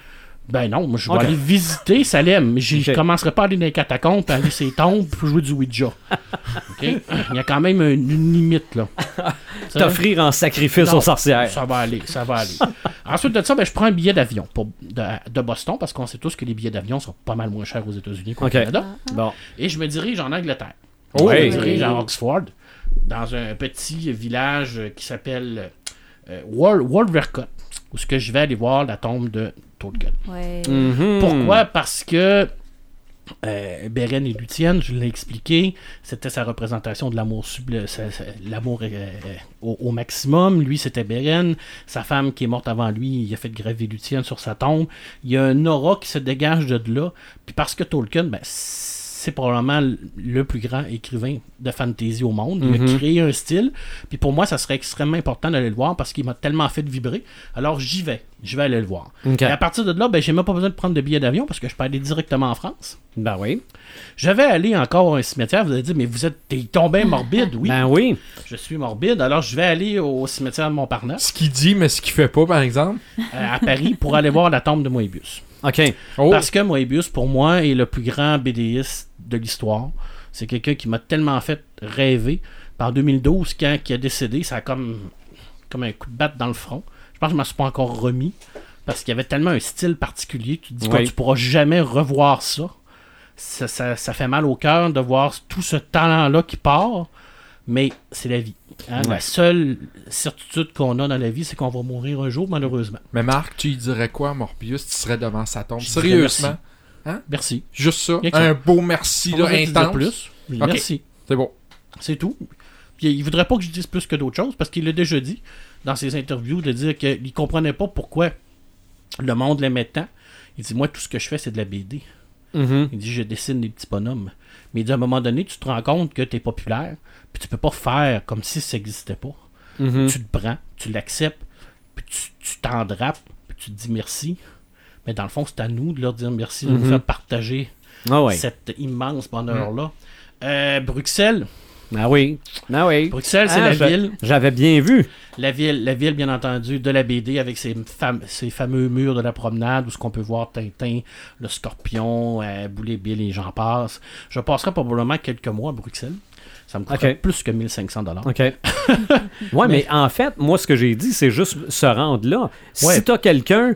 Ben non, moi je vais aller visiter Salem. Je Ok. commencerai pas à aller dans les catacombes, puis aller ses tombes, puis jouer du Ouija. Il y a quand même une, une limite, là. [laughs] T'offrir en sacrifice Non, aux sorcières. Ça va aller, ça va aller. Ensuite de ça, ben, je prends un billet d'avion pour- de, de Boston, parce qu'on sait tous que les billets d'avion sont pas mal moins chers aux États-Unis qu'au. Canada. Bon. Et je me dirige en Angleterre. Oh, je me dirige à Oxford, dans un petit village qui s'appelle euh, Wal- Wolvercott, où ce que je vais aller voir la tombe de Tolkien. Ouais. Mhm. Pourquoi? Parce que euh, Beren et Luthien, je l'ai expliqué, c'était sa représentation de l'amour euh, euh, au, au maximum. Lui, c'était Beren. Sa femme qui est morte avant lui, il a fait graver Luthien sur sa tombe. Il y a un aura qui se dégage de là. Puis parce que Tolkien, ben, c'est probablement le plus grand écrivain de fantasy au monde. Il Mhm. a créé un style. Puis pour moi, ça serait extrêmement important d'aller le voir parce qu'il m'a tellement fait vibrer. Alors j'y vais. Je vais aller le voir. Et à partir de là, ben, j'ai même pas besoin de prendre de billet d'avion parce que je peux aller directement en France. Ben oui. Je vais aller encore à un cimetière. Vous allez dire, mais vous êtes t'es tombé morbide. Oui, Ben oui. je suis morbide. Alors, je vais aller au cimetière de Montparnasse, Ce qu'il dit, mais ce qu'il fait pas, par exemple. euh, à Paris, pour aller voir la tombe de Moebius. OK. Oh, Parce que Moebius, pour moi, est le plus grand BDiste de l'histoire. C'est quelqu'un qui m'a tellement fait rêver. Par 2012, quand il a décédé, ça a comme, comme un coup de batte dans le front. Je pense que je m'en suis pas encore remis. Parce qu'il y avait tellement un style particulier. Tu te dis que tu pourras jamais revoir ça. Ça, ça- ça fait mal au cœur de voir tout ce talent-là qui part. Mais c'est la vie. Hein. Ouais. La seule certitude qu'on a dans la vie, c'est qu'on va mourir un jour, malheureusement. Mais Marc, tu dirais quoi Morbius? Tu serais devant sa tombe. Je dirais Sérieusement? Merci. Juste ça? Un beau merci là, intense? plus. Merci. C'est bon. C'est tout. Puis, il voudrait pas que je dise plus que d'autres choses parce qu'il l'a déjà dit dans ses interviews de dire qu'il comprenait pas pourquoi le monde l'aimait tant. Il dit Moi, tout ce que je fais, c'est de la BD. Mhm. Il dit Je dessine des petits bonhommes. Mais il dit à un moment donné, tu te rends compte que tu es populaire, puis tu peux pas faire comme si ça n'existait pas. Mhm. Tu te prends, tu l'acceptes, puis tu tu t'en drapes, puis tu te dis merci. Mais dans le fond, c'est à nous de leur dire merci, de nous Mhm. faire partager Ah cet immense bonheur-là. Euh, Bruxelles, Ah oui. Ah oui. Bruxelles, c'est Ah, la je- ville. J'avais bien vu. La ville, la ville, bien entendu, de la BD avec ses, fam- ses fameux murs de la promenade où ce qu'on peut voir Tintin, le Scorpion, euh, Boulet Bill et j'en passe. Je passerai probablement quelques mois à Bruxelles. Ça me coûtera Ok. plus que 1500 dollars. OK. ouais, [laughs] mais... en fait, moi, ce que j'ai dit, c'est juste se rendre là. Ouais. Si t'as quelqu'un,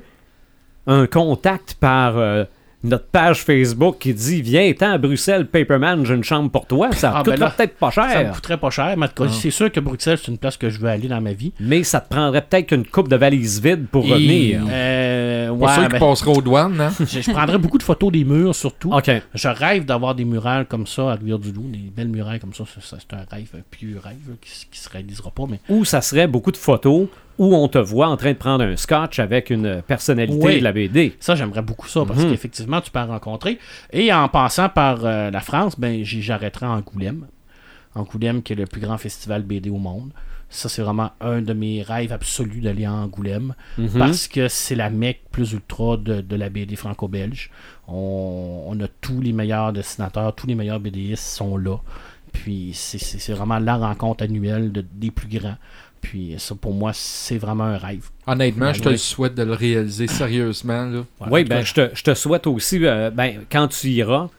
un contact par euh, notre page Facebook qui dit Viens, t'en à Bruxelles, Paperman, j'ai une chambre pour toi, ça Ah, te ben peut-être pas Ça me cher. coûterait pas cher, mais cas, c'est sûr que Bruxelles, c'est une place que je veux aller dans ma vie. Mais ça te prendrait peut-être qu'une coupe de valises vides pour Et, revenir. euh, Pour ouais, ceux qui ben, passeraient aux douanes, hein? [laughs] je, je prendrais beaucoup de photos des murs, surtout. Je rêve d'avoir des murailles comme ça à Rivière-du-Loup, des belles murailles comme ça. c'est un rêve, un pieux rêve là, qui, qui se réalisera pas, mais Ou ça serait beaucoup de photos où on te voit en train de prendre un scotch avec une personnalité Oui. de la BD. Ça, j'aimerais beaucoup ça parce Mhm. qu'effectivement, tu peux en rencontrer. Et en passant par euh, la France, ben, j'arrêterai en Angoulême. Qui est le plus grand festival BD au monde. Ça, c'est vraiment un de mes rêves absolus d'aller à Angoulême Mhm. parce que c'est la mecque plus ultra de, de la BD franco-belge. On, on a tous les meilleurs dessinateurs, tous les meilleurs BDistes sont là. Puis c'est- c'est c'est vraiment la rencontre annuelle de- des plus grands. Puis ça, pour moi, c'est vraiment un rêve. Honnêtement, je te Ouais. le souhaite de le réaliser sérieusement. Là. Voilà. Oui, ben, je te, je te souhaite aussi, euh, ben, quand tu iras,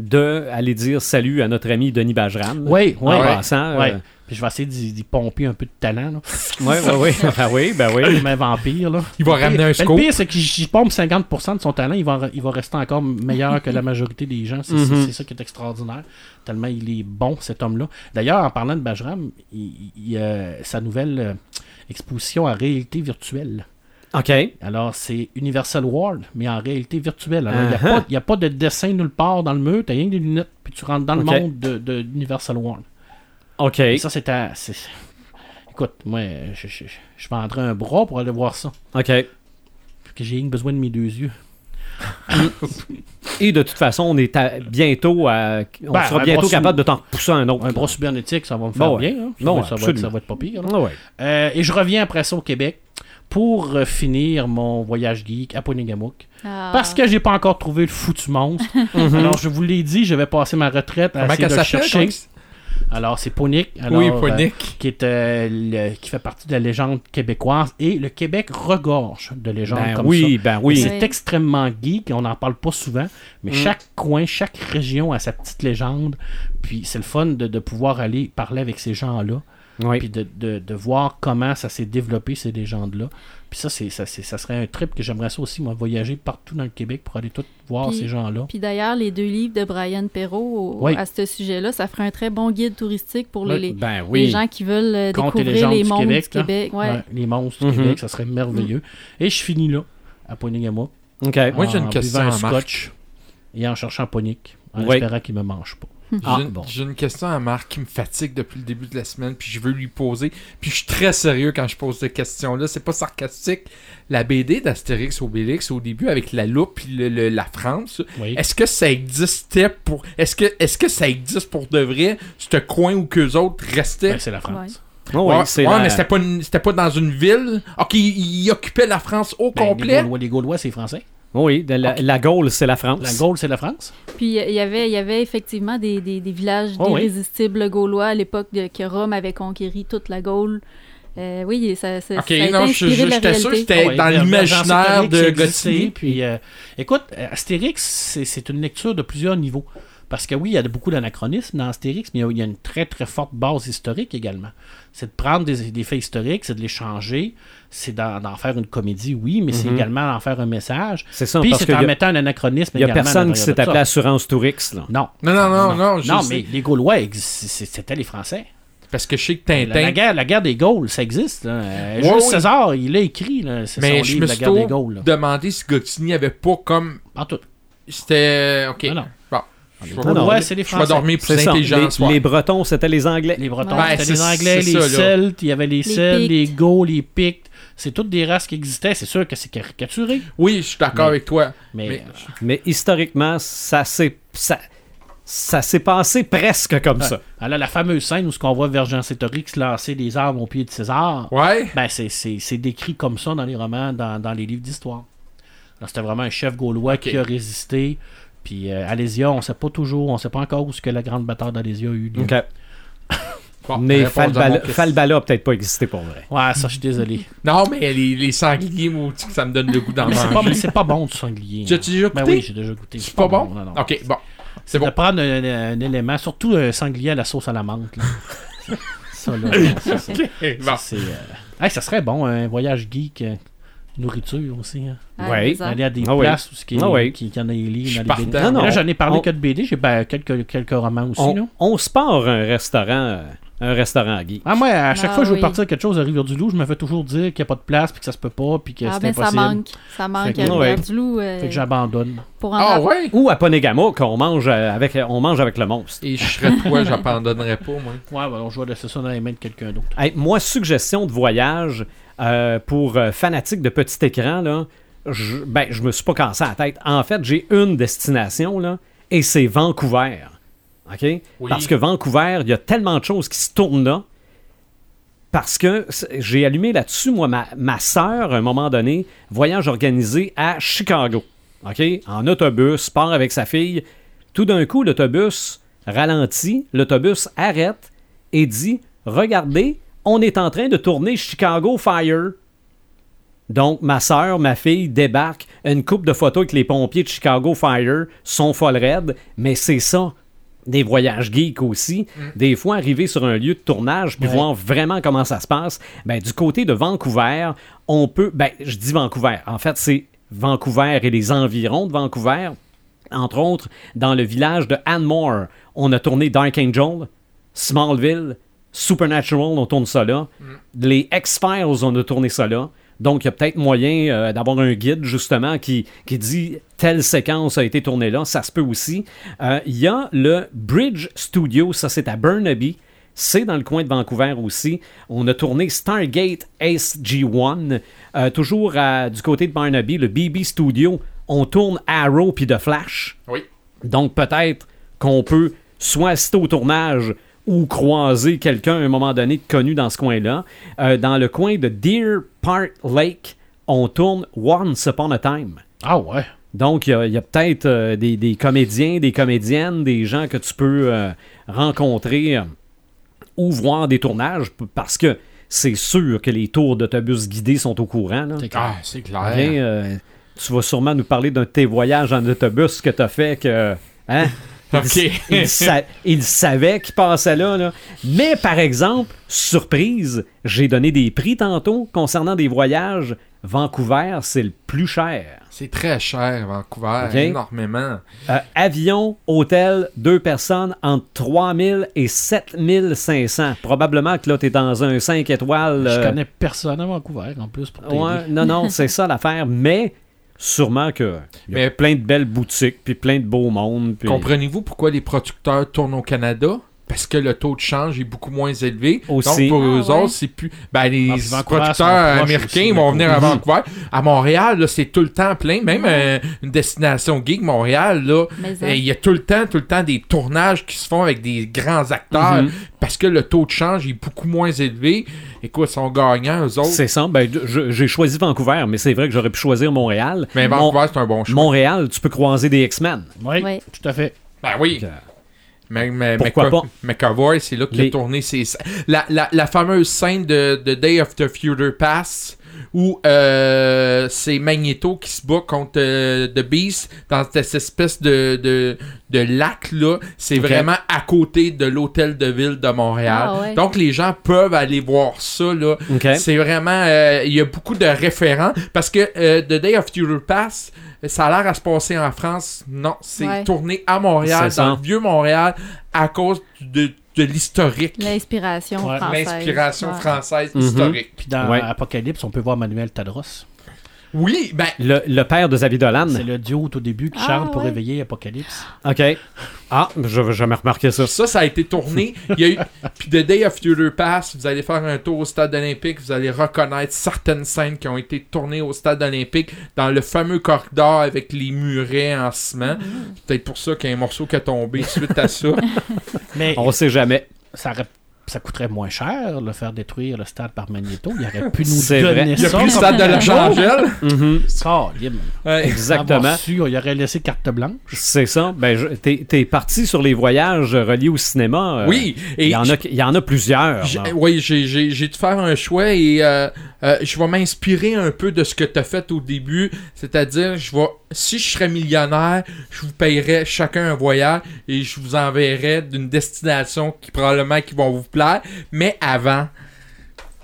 de aller dire salut à notre ami Denis Bajram. Oui, oui. En ouais. passant. Ouais. euh, Puis je vais essayer d'y pomper un peu de talent. Là. [laughs] ouais, ouais, ouais. Ah oui, ben oui. Comme un vampire. Là. Il va ramener un ben, scope. Le pire, c'est que j'y pompe 50% de son talent. Il va, il va rester encore meilleur que la majorité des gens. C'est c'est- ça qui est extraordinaire. Tellement il est bon, cet homme-là. D'ailleurs, en parlant de Bajram, il, il, euh, sa nouvelle euh, exposition en réalité virtuelle. OK. Alors, c'est Universal World, mais en réalité virtuelle. Alors, il n'y a, Uh-huh. a pas de dessin nulle part dans le mur. Tu as rien que des lunettes, puis tu rentres dans le monde de, de Universal World. OK. Et ça, c'est à. Écoute, moi, je, je, je vendrais un bras pour aller voir ça. OK. Parce que j'ai besoin de mes deux yeux. Et de toute façon, on est à- bientôt à- on Ben, sera bientôt capable de t'en repousser un autre. Un bras cybernétique, ça va me faire Bon, ouais. bien. hein. Ça, va, ouais, ça, va être, absolument. ça va être pas pire. Ah ouais. Euh, et je reviens après ça au Québec pour euh, finir mon voyage geek à Ponégamouk. Ah. Parce que j'ai pas encore trouvé le foutu monstre. [laughs] Mhm. Alors, je vous l'ai dit, je vais passer ma retraite à Comment essayer de le chercher. Alors, c'est Ponic. Alors, Oui, euh, qui, est, euh, le- qui fait partie de la légende québécoise. Et le Québec regorge de légendes Ben comme oui, ça. ben Et oui. C'est Oui. extrêmement geek et on n'en parle pas souvent. Mais Mm. chaque coin, chaque région a sa petite légende. Puis c'est le fun de, de pouvoir aller parler avec ces gens-là. Oui. Puis de, de- de voir comment ça s'est développé, ces légendes-là. Puis ça, c'est, ça, c'est- ça serait un trip que j'aimerais ça aussi, moi, voyager partout dans le Québec pour aller tout voir Puis- ces gens-là. Puis d'ailleurs, les deux livres de Brian Perrault au- Oui. à ce sujet-là, ça ferait un très bon guide touristique pour les, Oui. les- Ben les gens qui veulent euh, et découvrir les du mondes Québec, du. Québec. Ouais. Les monstres Mhm. du Québec, ça serait merveilleux. Et je finis là, à Poigny-Gamouk. OK. Moi, j'ai une en question Marc. scotch et en cherchant Ponic, en Oui. espérant qu'il me mange pas. Ah, J'ai une- bon. J'ai une question à Marc qui me fatigue depuis le début de la semaine, puis je veux lui poser. Puis je suis très sérieux quand je pose cette question-là. C'est pas sarcastique. La BD d'Astérix Obélix au début avec la loupe puis le- le- la France, Oui. est-ce que ça existait pour. Est-ce que, est que ça existe pour de vrai, ce coin où qu'eux autres restaient? Ben, c'est la France. Oh, oui, Ouais, c'est ouais, la- mais c'était pas, une- c'était pas dans une ville. Ok, ils ils occupaient la France au Ben, complet. Les Gaulois, les Gaulois, c'est français. Oui, de la, la Gaule, c'est la France. La Gaule, c'est la France. Puis euh, il y avait, il y avait effectivement des, des- des villages Oh, oui. irrésistibles gaulois à l'époque de- que Rome avait conquéri toute la Gaule. Euh, oui, ça, ça, Ok, ça a été non, inspiré je- j'étais sûr que c'était- ouais, dans l'imaginaire de Gauthier. Puis, euh, écoute, Astérix, c'est c'est une lecture de plusieurs niveaux. Parce que oui, il y a beaucoup d'anachronismes dans Astérix, mais il y a- une très très forte base historique également. C'est de prendre des, des faits historiques, c'est de les changer, c'est d'en d'en faire une comédie, oui, mais c'est Mhm. également d'en faire un message. C'est ça, Puis parce c'est en a, mettant un anachronisme il y a personne qui s'est appelé. Assurance Tourix. Là. Non. Non, non, non, non, Non, mais les Gaulois, c'était les Français. Parce que je sais que La, Tintin. la guerre, la guerre des Gaules, ça existe. là. Euh, Ouais, Jules oui. César, il l'a écrit. là, C'est Mais son je livre, me La suis guerre des Gaules. demandé si Gotini avait pas comme. En tout. C'était. Ok. Non, non. Gaulois, les- c'est les Français. dormir plus C'est ça. intelligent Les, Bretons, c'était les Anglais. Les Bretons, Ouais, c'était c'est- les Anglais, les ça. Celtes, il y avait les, Celtes, Pictes. les Gauls, les Pictes. C'est toutes des races qui existaient. C'est sûr que c'est caricaturé. Oui, je suis d'accord Mais- avec toi. Mais, Mais- Mais historiquement, ça s'est ça, ça s'est passé presque comme Ouais. ça. alors, la fameuse scène où ce qu'on voit Vergingétorix lancer des armes au pied de César, Ouais. ben, c'est- c'est c'est décrit comme ça dans les romans, dans, dans les livres d'histoire. Alors, C'était vraiment un chef gaulois qui a résisté. Puis euh, Alésia, on sait pas toujours, on sait pas encore où ce que la grande bataille d'Alésia a eu lieu. OK. Bon, Mais Falbala, a peut-être pas existé pour vrai. Ouais, ça, je suis désolé. Non, mais les, les sangliers, moi, ça me donne le goût d'en Mais c'est pas, manger. c'est pas bon du sanglier. Tu as-tu déjà Ben goûté? oui, j'ai déjà goûté. C'est pas bon? non, non. Ok, bon. C'est de bon. prendre un, un élément, surtout un sanglier à la sauce à la menthe. là. [laughs] ça, là, ça, ça, Bon. ça, c'est, euh, hey, ça serait bon, un voyage geek, euh, nourriture aussi. hein. Ah, Ouais. Aller à des Ah oui. places où ce qui, Ah oui. qui, qui en a les Je livres dans les partant. BD. Non, non. Là, j'en ai parlé On- que de BD, j'ai ben, quelques, quelques romans aussi. On, là. on se part un restaurant, euh, un restaurant geek. Ah, moi, à chaque Ah, fois que je veux oui. partir quelque chose à Rivière-du-Loup, je me fais toujours dire qu'il n'y a pas de place, puis que ça se peut pas, puis que Ah, c'est ben ça manque. Ça manque Fait à Ouais. Rivière-du-Loup. euh, Fait que j'abandonne. pour en Ah avoir- ouais? Ou à Ponegamo, qu'on mange euh, avec, on mange avec le monstre. Et je serais toi, j'abandonnerais pas, moi. [laughs] Ouais, ben, je vais laisser ça dans les mains de quelqu'un d'autre. Hey, moi, suggestion de voyage euh, pour euh, fanatiques de petit écran, là, je, ben, je me suis pas cassé la tête. En fait, j'ai une destination, là, et c'est Vancouver. OK? Oui. Parce que Vancouver, il y a tellement de choses qui se tournent là. Parce que j'ai allumé là-dessus, moi, ma, ma sœur, à un moment donné, voyage organisé à Chicago. OK? En autobus, part avec sa fille. Tout d'un coup, l'autobus ralentit, l'autobus arrête et dit Regardez, on est en train de tourner Chicago Fire. Donc, ma soeur, ma fille débarque, une coupe de photos avec les pompiers de Chicago Fire sont folles raides, mais c'est ça. Des voyages geeks aussi. Des fois, arriver sur un lieu de tournage puis Ouais. voir vraiment comment ça se passe. Ben, du côté de Vancouver, on peut. Ben, je dis Vancouver. En fait, c'est Vancouver et les environs de Vancouver. Entre autres, dans le village de Anmore, on a tourné Dark Angel, Smallville, Supernatural, on tourne ça là. Les X-Files, on a tourné ça là. Donc, il y a peut-être moyen euh, d'avoir un guide, justement, qui, qui dit telle séquence a été tournée là. Ça se peut aussi. Euh, Il y a le Bridge Studio, ça c'est à Burnaby. C'est dans le coin de Vancouver aussi. On a tourné Stargate SG-1. Euh, toujours à- du côté de Barnaby, le BB Studio. On tourne Arrow puis The Flash. Oui. Donc peut-être qu'on peut soit assister au tournage ou croiser quelqu'un à un moment donné de connu dans ce coin-là. Euh, dans le coin de Deer Park Lake, on tourne Once Upon a Time. Ah ouais. Donc, il y a, il y a peut-être euh, des, des comédiens, des comédiennes, des gens que tu peux euh, rencontrer euh, ou voir des tournages parce que c'est sûr que les tours d'autobus guidés sont au courant. là. C'est clair. Ah, c'est clair. Bien, euh, tu vas sûrement nous parler d'un de tes voyages en autobus que tu as fait que. Hein? [laughs] Il, il sa- il savait qu'il passait là, là. Mais par exemple, surprise, j'ai donné des prix tantôt concernant des voyages. Vancouver, c'est le plus cher. C'est très cher, Vancouver, énormément. Euh, avion, hôtel, deux personnes entre 3000 et 7500. Probablement que là, tu es dans un 5 étoiles. Je euh, connais personne à Vancouver en plus pour t'aider. Ouais, non, non, c'est ça l'affaire. Mais sûrement que y a Mais- plein de belles boutiques, puis plein de beaux mondes. puis- Comprenez-vous pourquoi les producteurs tournent au Canada? Parce que le taux de change est beaucoup moins élevé. Aussi. Donc, pour Ah, eux ouais. autres, c'est plus. Ben, les Ah, producteurs américains aussi, vont venir à. Vancouver. À Montréal, là, c'est tout le temps plein. Même euh, une destination geek, Montréal, là, Mais, euh, il y a tout le temps, tout le temps des tournages qui se font avec des grands acteurs Mhm. parce que le taux de change est beaucoup moins élevé. Écoute, ils sont gagnants, eux autres. C'est ça. Ben, j'ai choisi Vancouver, mais c'est vrai que j'aurais pu choisir Montréal. Mais Mon- Vancouver, c'est un bon choix. Montréal, tu peux croiser des X-Men. Oui, tout à fait. Ben oui. Donc, euh, Mais, mais, Pourquoi McCo- pas? McAvoy, c'est là qu'il Les- a tourné ses... La, la, la fameuse scène de, de Day of the Future Pass où euh, c'est Magneto qui se bat contre euh, The Beast dans cette espèce de, de, de lac-là. C'est Ok. vraiment à côté de l'hôtel de ville de Montréal. Ah ouais. Donc les gens peuvent aller voir ça. là. OK. C'est vraiment... euh, Il y a beaucoup de référents parce que euh, The Day of Future Pass... Ça a l'air à se passer en France. Non, c'est Ouais. tourné à Montréal, dans le vieux Montréal, à cause de, de l'historique. L'inspiration Ouais. française. L'inspiration Ouais. française Mhm. historique. Puis dans Ouais. Apocalypse, on peut voir Manuel Tadros. Oui, ben, Le, le père de Zavid Dolan. C'est le duo au début qui Ah, chante pour ouais. réveiller Apocalypse. OK. Ah, j'avais jamais remarqué ça. ça, ça a été tourné. Il y a eu... [laughs] Puis The Day of Future Pass, vous allez faire un tour au stade olympique, vous allez reconnaître certaines scènes qui ont été tournées au stade olympique dans le fameux corridor avec les murets en ciment. C'est Peut-être pour ça qu'il y a un morceau qui a tombé suite à ça. [laughs] Mais On sait jamais. ça, aurait- ça coûterait moins cher, le faire détruire le stade par Magneto. Il aurait pu [laughs] nous C'est donner vrai. Il a ça. pris le stade de l'Archangel. Caroline. Ouais. Exactement. Su, il aurait laissé carte blanche. C'est ça. Ben, je- t'es, parti sur les voyages reliés au cinéma. euh, Oui, Il y, en a, il y en a plusieurs. Oui, j'ai, j'ai, j'ai dû faire un choix et euh, euh, je vais m'inspirer un peu de ce que tu as fait au début. C'est-à-dire, je vais, si je serais millionnaire, je vous payerais chacun un voyage et je vous enverrais d'une destination qui probablement qui vont vous plaire. Mais avant,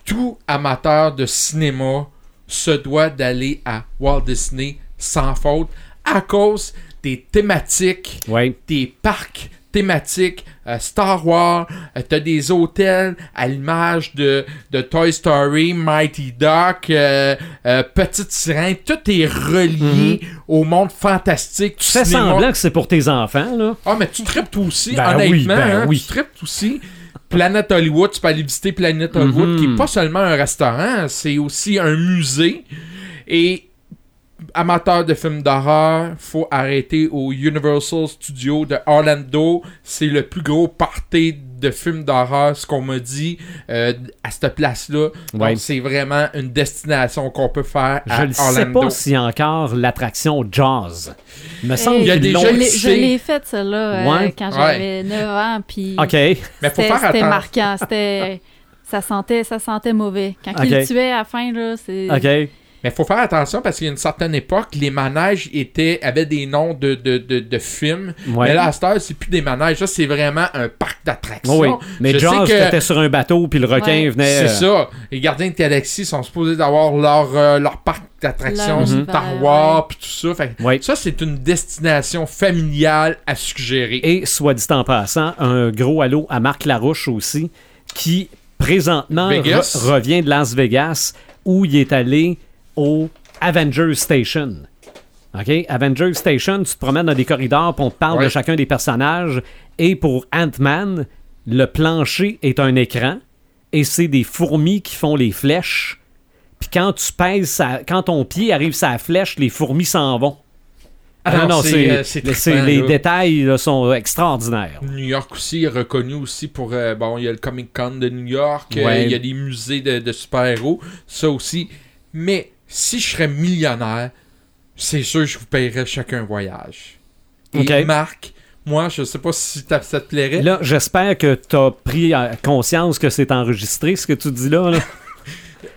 tout amateur de cinéma se doit d'aller à Walt Disney sans faute à cause des thématiques des parcs thématiques euh, Star Wars, euh, t'as des hôtels à l'image de, de Toy Story, Mighty Duck, euh, euh, Petite Sirène, tout est relié au monde fantastique. Tu fais semblant que c'est pour tes enfants, là. Ah, mais tu tripes aussi, Ben honnêtement. oui, ben hein, oui. Tu tripes aussi. Planet Hollywood, tu peux aller visiter Planet Hollywood, Mhm. qui est pas seulement un restaurant, c'est aussi un musée. Et amateur de films d'horreur, faut arrêter au Universal Studios de Orlando. C'est le plus gros party de films d'horreur, ce qu'on m'a dit euh, à cette place-là. Ouais. Donc, c'est vraiment une destination qu'on peut faire à Je ne sais pas s'il y a encore l'attraction Jaws. Il me semble Il y a qu'ils des l'ont- Je l'ai- c'est- je l'ai faite, celle-là, euh, Ouais. quand Ouais. j'avais 9 ans. Puis OK. Mais faut c'était faire c'était attention. marquant. C'était... Ça sentait, ça sentait mauvais. Quand Ok. il le tuait à la fin, là, c'est... OK. Mais faut faire attention parce qu'il y a une certaine époque, les manèges étaient, avaient des noms de, de, de, de films. Ouais. Mais là, à cette heure, c'est plus des manèges. Là, c'est vraiment un parc d'attractions. Oui. Mais Je sais Jaws, que- t'étais sur un bateau, puis le requin Ouais. venait. C'est euh, ça. Les gardiens de galaxie sont supposés d'avoir leur, euh, leur parc d'attractions Leur Star univers, Wars, puis tout ça. Fait que Ouais. Ça, c'est une destination familiale à suggérer. Et soit dit en passant, un gros halo à Marc Larouche aussi, qui présentement re- revient de Las Vegas, où il est allé au Avengers Station. OK? Avengers Station, tu te promènes dans des corridors, puis on te parle Ouais. de chacun des personnages. Et pour Ant-Man, le plancher est un écran, et c'est des fourmis qui font les flèches. Puis quand tu pèses, sa- quand ton pied arrive la flèche, les fourmis s'en vont. Ah non, c'est, c'est, euh, trippant, les là. détails là, sont extraordinaires. New York aussi est reconnu aussi pour euh, bon il y a le Comic Con de New York euh, il y a des musées de, de super-héros ça aussi mais si je serais millionnaire c'est sûr que je vous paierais chacun un voyage et Ok. Marc moi je sais pas si ça te plairait Là, j'espère que tu as pris euh, conscience que c'est enregistré, ce que tu dis là. là. [laughs]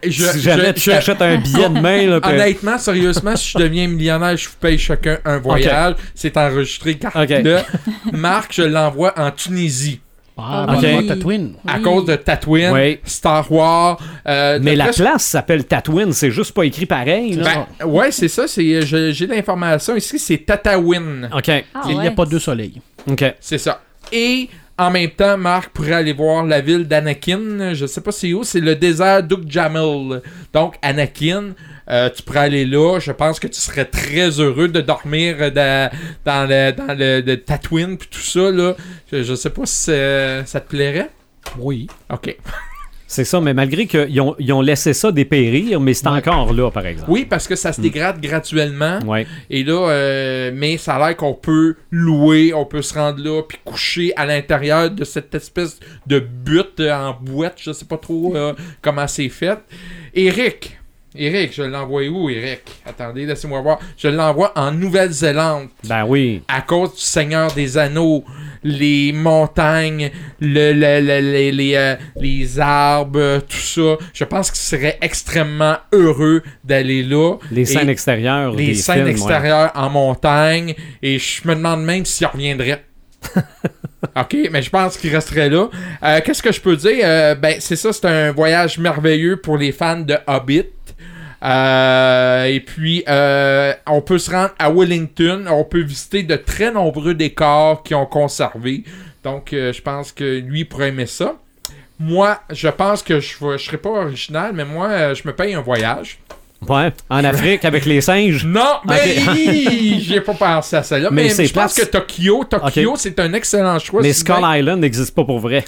Je- si jamais je- tu je- un billet de main, là, [laughs] Honnêtement, sérieusement, si je deviens millionnaire, je vous paye chacun un voyage. C'est enregistré carte Ok. là. Marc, je l'envoie en Tunisie. Ah, Ah, Tatooine. À cause de Tatooine, Oui. Star Wars. euh, mais la place s'appelle Tatooine, c'est juste pas écrit pareil. là. Ben, ouais, c'est ça. c'est je- J'ai l'information ici. C'est Tatooine. OK, Ah, Il n'y a pas deux soleils. OK. C'est ça. Et en même temps, Marc pourrait aller voir la ville d'Anakin. Je sais pas c'est où. C'est le désert d'Uk Jamil. Donc, Anakin. Euh, tu pourrais aller là. Je pense que tu serais très heureux de dormir euh, dans, dans le, dans le, Tatooine puis tout ça. Là. Je, je sais pas si ça, ça te plairait. Oui. OK. C'est ça, mais malgré qu'ils ont, ils ont laissé ça dépérir, mais c'est Ouais. encore là, par exemple. Oui, parce que ça se dégrade graduellement. Ouais. Et là, euh, mais ça a l'air qu'on peut louer, on peut se rendre là, puis coucher à l'intérieur de cette espèce de butte euh, en boîte. Je sais pas trop euh, comment c'est fait. Eric. Eric, je l'envoie où, Eric? Attendez, laissez-moi voir. Je l'envoie en Nouvelle-Zélande. Ben oui. À cause du Seigneur des Anneaux, les montagnes, le, le- le- les, les, euh, les arbres, tout ça. Je pense qu'il serait extrêmement heureux d'aller là. Les scènes extérieures. les des scènes films, ouais. extérieures en montagne et je me demande même s'il reviendrait. [laughs] ok, mais je pense qu'il resterait là. Euh, Qu'est-ce que je peux dire? Euh, ben, c'est ça, c'est un voyage merveilleux pour les fans de Hobbit. Euh, et puis, euh, on peut se rendre à Wellington. On peut visiter de très nombreux décors qui ont conservé. Donc, euh, je pense que lui pourrait aimer ça. Moi, je pense que je ne serais pas original, mais moi, je me paye un voyage. Ouais. En Afrique, avec les singes. [laughs] Non, mais Ok. [laughs] j'ai pas pensé à ça là. Mais je pense place- que Tokyo, Tokyo, c'est un excellent choix. Mais. Skull Island n'existe pas pour vrai.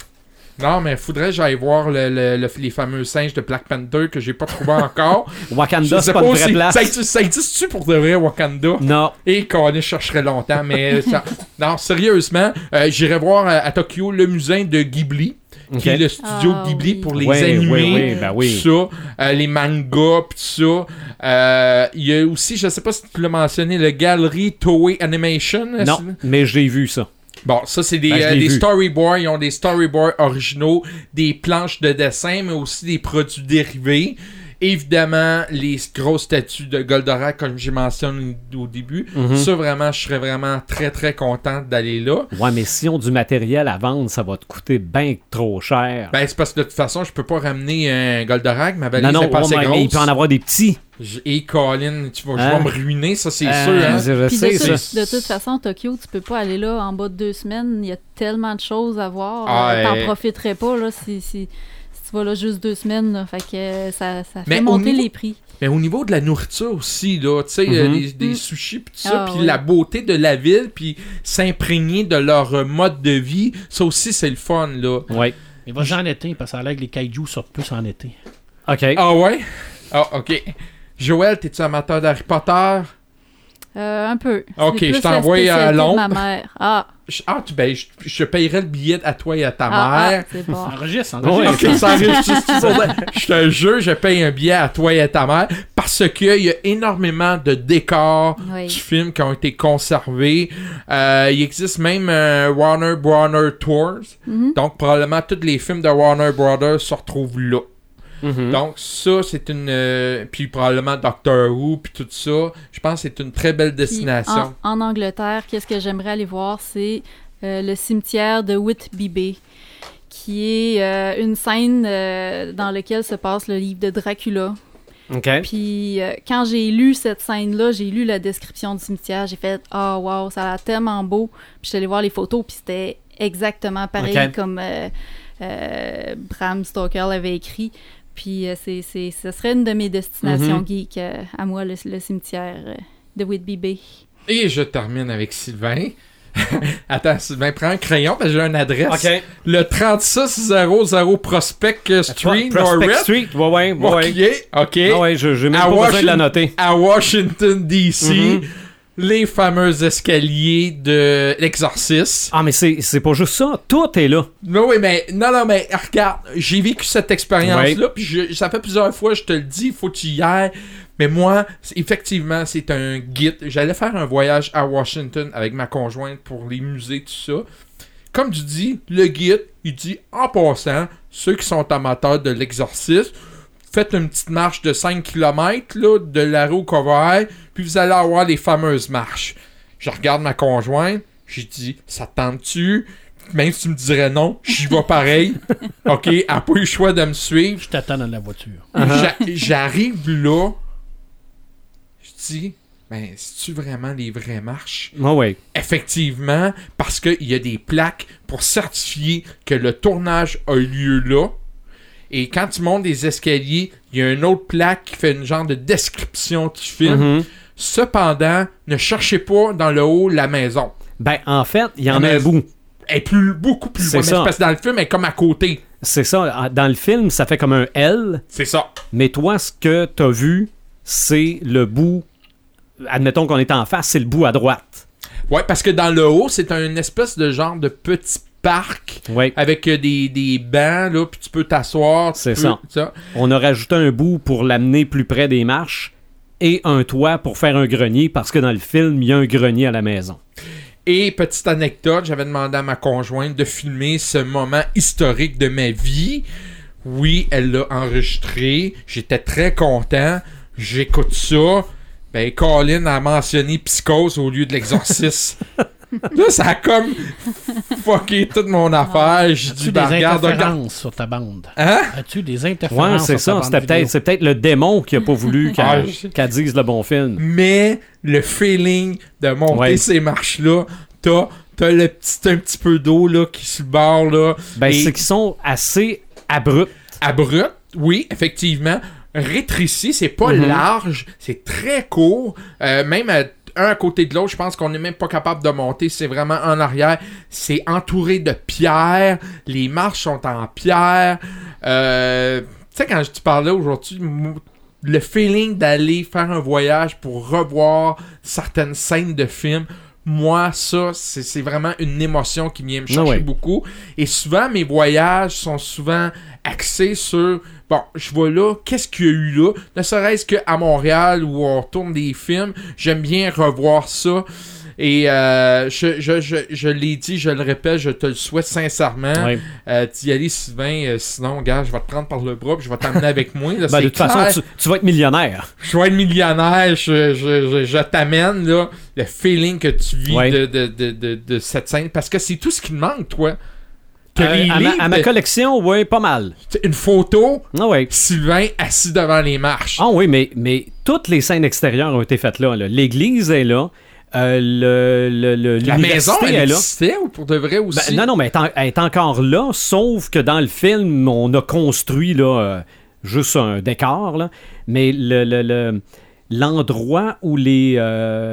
Non, mais faudrait que j'aille voir le- le- le- les fameux singes de Black Panther que j'ai pas trouvé encore. [laughs] Wakanda, c'est pas une vraie si- place. Ça existe- ça existe-tu pour de vrai Wakanda? Non. Et qu'on chercherait longtemps, mais [laughs] ça- non, sérieusement, euh, j'irai voir à, à Tokyo le musée de Ghibli. Qui est le studio Ah, Ghibli oui. pour les animés, ben oui. tout ça, euh, les mangas, pis tout ça. Euh, Il y a aussi, je sais pas si tu l'as mentionné, le Gallery Toei Animation. Non, mais j'ai vu ça. Bon, ça, c'est des, Ben, euh, des storyboards. Ils ont des storyboards originaux, des planches de dessin, mais aussi des produits dérivés. Évidemment, les grosses statues de Goldorak, comme j'ai mentionné au début. Mhm. Ça, vraiment, je serais vraiment très, très content d'aller là. Ouais, mais si on du matériel à vendre, ça va te coûter bien trop cher. Ben, c'est parce que de toute façon, je peux pas ramener un Goldorak. Ma valise non, non, est pas assez ouais, mais grosse. il peut en avoir des petits. Et Colin, tu vas, je Hein? vais me ruiner, ça, c'est Euh, sûr. Hein? Je Puis sais, de, ça. toute- de toute façon, Tokyo, tu peux pas aller là en bas de deux semaines. Il y a tellement de choses à voir. Ah, T'en euh, profiterais pas là, si, si tu vas là juste deux semaines. là. Fait que ça, ça Mais fait monter niveau- les prix. Mais au niveau de la nourriture aussi, là, tu sais, euh, Mhm. des, des Mm. sushis pis tout ça, Ah, puis oui. la beauté de la ville, puis s'imprégner de leur euh, mode de vie, ça aussi, c'est le fun, là. Ouais. Mais va en été, parce que ça a l'air que les kaiju sortent plus en été. OK. Ah ouais? Ah, ok. Joël, t'es-tu amateur d'Harry Potter? Euh, un peu. Ok, je t'envoie à Londres. ma mère. Ah, Je- Ah, tu, ben, je, je payerais le billet à toi et à ta ah, mère. ah, c'est bon. Enregistre, enregistre. Ça là. [laughs] Je te jure, je paye un billet à toi et à ta mère parce qu'il y a énormément de décors Oui. du film qui ont été conservés. Euh, il existe même un Warner Brother Tours. Mhm. Donc, probablement, tous les films de Warner Brothers se retrouvent là. Mhm. Donc ça, c'est une... euh, puis probablement Doctor Who, puis tout ça. Je pense que c'est une très belle destination. En, en Angleterre, qu'est-ce que j'aimerais aller voir, c'est euh, le cimetière de Whitby Bay, qui est euh, une scène euh, dans laquelle se passe le livre de Dracula. OK. Puis euh, quand j'ai lu cette scène-là, j'ai lu la description du cimetière, j'ai fait « Oh wow, ça a l'air tellement beau! » Puis je suis allée voir les photos, puis c'était exactement pareil comme euh, euh, Bram Stoker l'avait écrit. Puis euh, c'est, c'est, ce serait une de mes destinations Mhm. geek euh, à moi, le, le cimetière euh, de Whitby Bay. Et je termine avec Sylvain. [laughs] Attends, Sylvain, prends un crayon parce que j'ai une adresse. Le 3600 Prospect Street, Prospect Norris. Street, ouais, ouais, ouais. Ok, ok. Ah ouais, je- j'ai même À pas besoin de la Washington- noter. À Washington, D.C., Mhm. Les fameux escaliers de l'exorcisme. Ah, mais c'est pas juste ça. Tout est là. Non, oui, mais non, non, mais regarde, j'ai vécu cette expérience-là, puis ça fait plusieurs fois, je te le dis, il faut que tu y ailles. Mais moi, effectivement, c'est un guide. J'allais faire un voyage à Washington avec ma conjointe pour les musées, tout ça. Comme tu dis, le guide, il dit en passant, ceux qui sont amateurs de l'exorcisme, faites une petite marche de 5 km là, de la rue au Coverey, puis vous allez avoir les fameuses marches. Je regarde ma conjointe, j'ai dit, ça te tente-tu? Même si tu me dirais non, j'y vais pareil. [laughs] OK, elle n'a pas eu le choix de me suivre. Je t'attends dans la voiture. J'a- J'arrive là, je dis, ben, c'est-tu vraiment les vraies marches? Ah ouais. Effectivement, parce qu'il y a des plaques pour certifier que le tournage a eu lieu là. Et quand tu montes des escaliers, il y a une autre plaque qui fait une genre de description du film. Mhm. Cependant, ne cherchez pas dans le haut la maison. Ben, en fait, il y en Ah, a un bout. Elle est plus, beaucoup plus C'est loin. Parce que dans le film, elle est comme à côté. C'est ça. Dans le film, ça fait comme un L, C'est ça. mais toi, ce que t'as vu, c'est le bout. Admettons qu'on est en face, c'est le bout à droite. Ouais, parce que dans le haut, c'est un espèce de genre de petit parc avec euh, des, des bancs, là, puis tu peux t'asseoir. C'est ça. On a rajouté un bout pour l'amener plus près des marches et un toit pour faire un grenier parce que dans le film, il y a un grenier à la maison. Et petite anecdote, j'avais demandé à ma conjointe de filmer ce moment historique de ma vie. Oui, elle l'a enregistré. J'étais très content. J'écoute ça. Ben, Colin a mentionné Psychose au lieu de l'exorcisme. [laughs] [laughs] Là, ça a comme fucké toute mon affaire. J'ai As-tu dit, des regarde, interférences sur ta bande? Hein? As-tu des Ouais, interférences c'est sur ta ça. C'était peut-être, c'est peut-être le démon qui a pas voulu [laughs] Ah, qu'elle dise le bon film. mais le feeling de monter Ouais. ces marches-là, t'as, t'as le petit, un petit peu d'eau là, qui se barre là, Ben, Et- c'est qu'ils sont assez abrupts. abrupt, oui, effectivement, rétréci, c'est pas Mhm. large, c'est très court, Euh, même à- un à côté de l'autre, je pense qu'on n'est même pas capable de monter, c'est vraiment en arrière, c'est entouré de pierres, les marches sont en pierre, Euh, tu sais, quand je te parlais aujourd'hui, le feeling d'aller faire un voyage pour revoir certaines scènes de films, moi, ça, c'est vraiment une émotion qui vient me chercher ouais. beaucoup. Et souvent, mes voyages sont souvent axés sur bon, je vois là, qu'est-ce qu'il y a eu là? Ne serait-ce qu'à Montréal où on tourne des films, j'aime bien revoir ça. Et euh, je, je, je, je l'ai dit, je le répète, je te le souhaite sincèrement. Ouais. Euh, T'y aller, Sylvain, euh, sinon, gars, je vais te prendre par le bras puis je vais t'amener avec moi. Là, [laughs] Ben, de toute clair. façon, tu, tu vas être millionnaire. Je vais être millionnaire, je, je, je, je t'amène là, le feeling que tu vis de, de cette scène. Parce que c'est tout ce qui te manque, toi. Euh, les à, ma, à collection, oui, pas mal. une photo, Ah ouais. Sylvain assis devant les marches. Ah oui, mais, mais toutes les scènes extérieures ont été faites là. là. L'église est là. euh, le, le, le- La maison, elle est là. existait ou pour de vrai Ben, aussi? non, non, mais elle est, en- elle est encore là, sauf que dans le film, on a construit là, euh, juste un décor. Là, mais le, le- le- l'endroit où les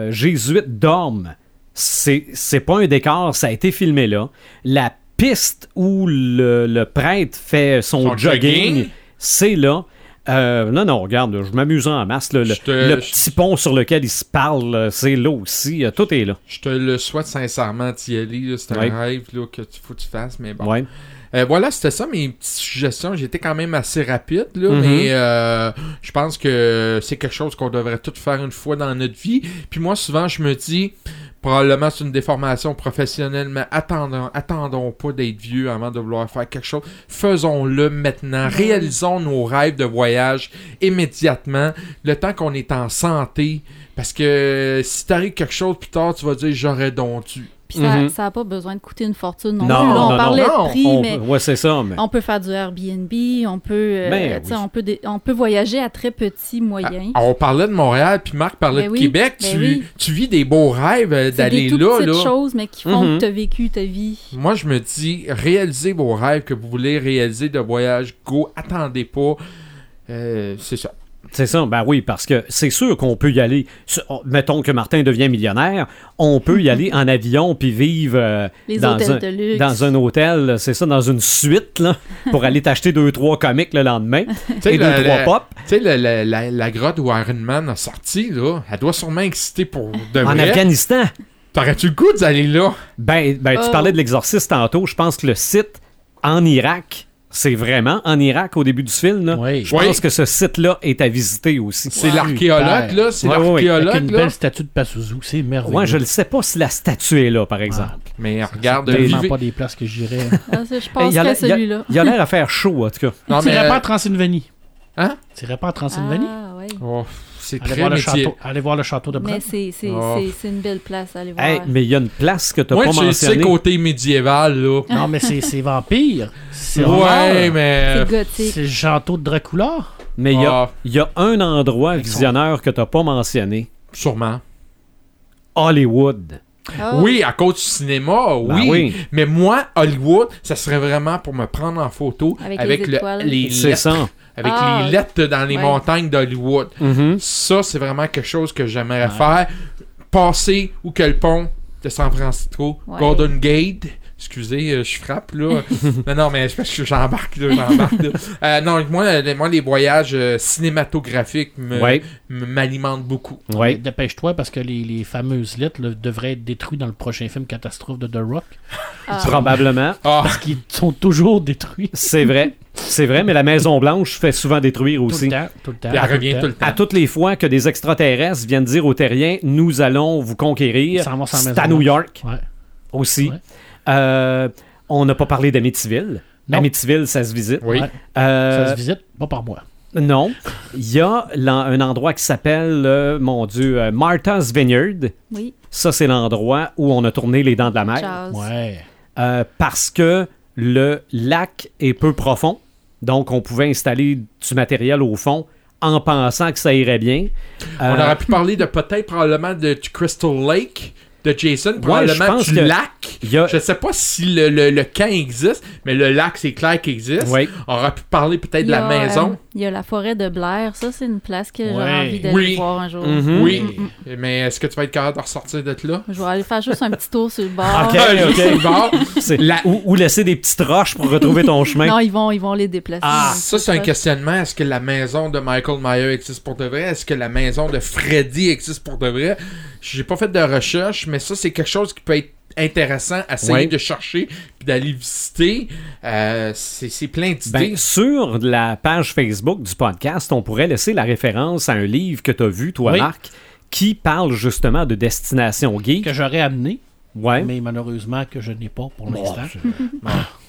jésuites dorment, c'est, c'est pas un décor, ça a été filmé là. La piste où le, le prêtre fait son, Son jogging, jogging. c'est là. Euh, non, non, regarde, je m'amuse en masse. là. le, te- petit pont sur lequel ils se parlent, là, c'est là aussi. euh, Tout est là. Je te le souhaite sincèrement là. C'est un Ouais. rêve là, que tu faut que tu fasses, mais bon. Ouais. Euh, voilà, c'était ça mes petites suggestions. J'étais quand même assez rapide, là, Mhm. mais euh, je pense que c'est quelque chose qu'on devrait tout faire une fois dans notre vie. Puis moi, souvent, je me dis, Probablement c'est une déformation professionnelle, mais attendons, attendons pas d'être vieux avant de vouloir faire quelque chose. Faisons-le maintenant. Réalisons nos rêves de voyage immédiatement, le temps qu'on est en santé. Parce que si t'arrive quelque chose plus tard, tu vas dire j'aurais donc dû. Puis ça Mhm. n'a pas besoin de coûter une fortune non, Non, plus. Là, on non, parlait non. de prix, On- mais ouais, c'est ça. Mais... on peut faire du Airbnb, on peut, euh, Ben tu sais, oui. on, peut on peut voyager à très petits moyens. Ah, on parlait de Montréal, puis Marc parlait Ben de oui, Québec. ben tu, oui. tu vis des beaux rêves euh, C'est d'aller des toutes là. petites là. choses, mais qui font Mhm. que tu as vécu ta vie. Moi, je me dis, réalisez vos rêves que vous voulez réaliser de voyage. Go, attendez pas. Euh, c'est ça. C'est ça, ben oui, parce que c'est sûr qu'on peut y aller. Mettons que Martin devient millionnaire, on peut y [laughs] aller en avion puis vivre euh, dans, un, dans hôtel, c'est ça, dans une suite, là, [laughs] pour aller t'acheter deux, trois comics le lendemain [laughs] Tu sais, et deux, la, trois pop. tu sais, la, grotte où Iron Man a sorti, là, elle doit sûrement exister pour de En. Afghanistan. T'aurais-tu le goût d'aller là? Ben, ben tu Oh. parlais de l'exorciste tantôt. Je pense que le site en Irak, c'est vraiment en Irak au début du film. là. Oui. Je Oui. pense que ce site-là est à visiter aussi. C'est Wow. l'archéologue, là. C'est Ouais, ouais, ouais. Avec l'archéologue, une là. belle statue de Pazuzu, c'est merveilleux. Ouais, je ne sais pas si la statue est là, par exemple. Mais regarde, C'est vivez- pas des places que j'irais. [laughs] Ah, je y l'air- à celui-là. Il a l'air à faire chaud, en tout cas. Non, Tu mais. irais pas euh, en Transylvanie? Hein? Tu irais pas en Transylvanie? Ah, ouais. oh, c'est Allez très voir, le métier. château, allez voir le château de Bran. Mais c'est c'est- Oh. c'est- c'est une belle place à aller voir. Hey, mais il y a une place que tu n'as Moi, pas je sais mentionnée. côté médiéval, là. [laughs] Non, mais c'est c'est vampire. C'est Ouais, horreur. mais. C'est gothique. C'est le château de Dracula. Mais il y, a- Ah. il y a un endroit Avec son- visionneur que tu n'as pas mentionné. Sûrement. Hollywood. Ah, Oui, à cause du cinéma, Ben oui. Mais moi, Hollywood, ça serait vraiment pour me prendre en photo Avec avec, les le- étoiles. les C'est lettres, ça. avec Ah, les lettres dans les ouais. montagnes d'Hollywood. Mhm. Ça, c'est vraiment quelque chose que j'aimerais Ouais. faire. Passer ou que le pont de San Francisco, Ouais. Golden Gate. Excusez, euh, je frappe là. [laughs] non, non, mais c'est parce que j'embarque là, j'embarque là. [laughs] Euh, non, moi, les- moi, les voyages euh, cinématographiques me- Ouais, m'alimentent beaucoup. ouais. Dépêche-toi parce que les, les fameuses lettres là, devraient être détruites dans le prochain film Catastrophe de The Rock. ah. [laughs] Probablement. Ah, Parce qu'ils sont toujours détruits. C'est vrai. C'est vrai, mais la Maison-Blanche fait souvent détruire Tout aussi. le temps. Tout le temps. elle revient tout le temps. À toutes les fois que des extraterrestres viennent dire aux terriens, nous allons vous conquérir, c'est Maison à New York Ouais. aussi. Ouais. Euh, on n'a pas parlé d'Amityville. Amityville, ça se visite. Oui. Euh, Ça se visite, pas par moi. Non. Il y a un endroit qui s'appelle, euh, mon Dieu, euh, Martha's Vineyard. Oui, Ça, c'est l'endroit où on a tourné Les Dents de la Mer. Ouais. Euh, parce que le lac est peu profond. Donc, on pouvait installer du matériel au fond en pensant que ça irait bien. On aurait pu parler de peut-être probablement de Crystal Lake de Jason, je probablement du que- lac. a- Je sais pas si le, le, le camp existe, mais le lac, c'est clair qu'il existe. On aurait pu parler peut-être de la a, maison. euh, il y a la forêt de Blair. Ça, c'est une place que Ouais. j'ai envie d'aller Oui. voir un jour. Mhm. Oui, mais est-ce que tu vas être capable de ressortir de là? Je vais aller faire juste un petit tour sur le bord. Ok, [laughs] ok. c'est bon. c'est- La- ou, ou laisser des petites roches pour retrouver ton chemin. Non, ils vont, ils vont les déplacer. Ah, ça, c'est un questionnement. Est-ce que la maison de Michael Myers existe pour de vrai? Est-ce que la maison de Freddy existe pour de vrai? J'ai pas fait de recherche, mais ça, c'est quelque chose qui peut être intéressant à essayer Ouais. de chercher puis d'aller visiter. Euh, c'est c'est plein d'idées. Ben, sur la page Facebook du podcast, on pourrait laisser la référence à un livre que tu as vu, toi, Oui. Marc, qui parle justement de destination geek. Que j'aurais amené, Ouais. mais malheureusement que je n'ai pas pour l'instant.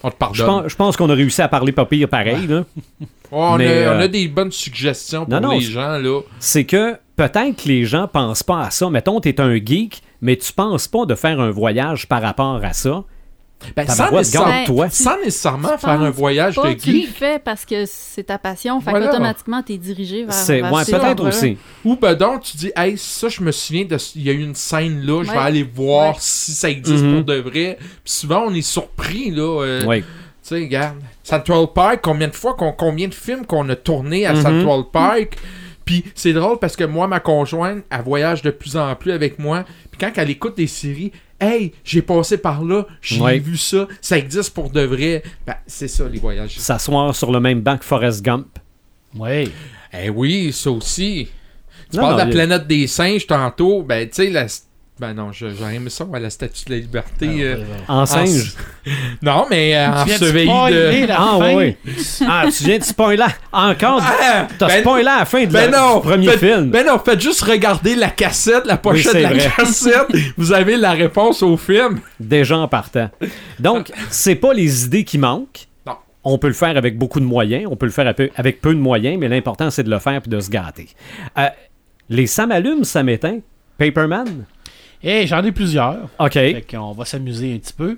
on te Je pardonne. pense, je pense qu'on a réussi à parler pas pire pareil. là. Ouais, on, Mais, a, on euh, a des bonnes suggestions pour non, non, les c'est- gens, là. C'est que peut-être que les gens pensent pas à ça. Mettons, tu es un geek, mais tu penses pas de faire un voyage par rapport à ça. Ben, sans, nécessairement, garde-toi. sans nécessairement Tu faire un voyage Pas, de tu le geek. fais parce que c'est ta passion. Fait Voilà. qu'automatiquement, t'es dirigé vers, C'est vers ouais, ça, peut-être aussi. Ou ben donc, tu dis, hey, ça, je me souviens, de, il y a eu une scène là, je vais Ouais. aller voir Ouais. si ça existe Mhm. pour de vrai. Puis souvent, on est surpris, là. euh, Oui. Tu sais, regarde. Central Park, combien de fois, combien de films qu'on a tourné à Mhm. Central Park. Puis c'est drôle parce que moi, ma conjointe, elle voyage de plus en plus avec moi. Puis quand elle écoute des séries, hey, j'ai passé par là, j'ai Ouais. vu ça, ça existe pour de vrai. Ben, c'est ça, les voyages. S'asseoir sur le même banc que Forrest Gump. Oui. Eh oui, ça aussi. Tu Non, parles non, de la il- planète des singes tantôt, ben tu sais, la- Ben non, j'aurais aimé ça, ouais, la statue de la liberté. Ah, euh, ouais. En singe. [laughs] Non, mais euh, en Tu viens de de. la Ah, fin? ouais. Ah, tu viens de spoiler. Encore? Ah, T'as ben- spoilé à la fin de Ben la- non, du premier film. Ben non, faites juste regarder la cassette, la pochette de la vrai. [laughs] cassette. Vous avez la réponse au film. Déjà en partant. Donc, c'est pas les idées qui manquent. Non. On peut le faire avec beaucoup de moyens, on peut le faire à avec peu de moyens, mais l'important, c'est de le faire et de se gâter. Euh, les ça m'allume, ça m'éteint. Paperman? Et j'en ai plusieurs. OK. Fait qu'on va s'amuser un petit peu.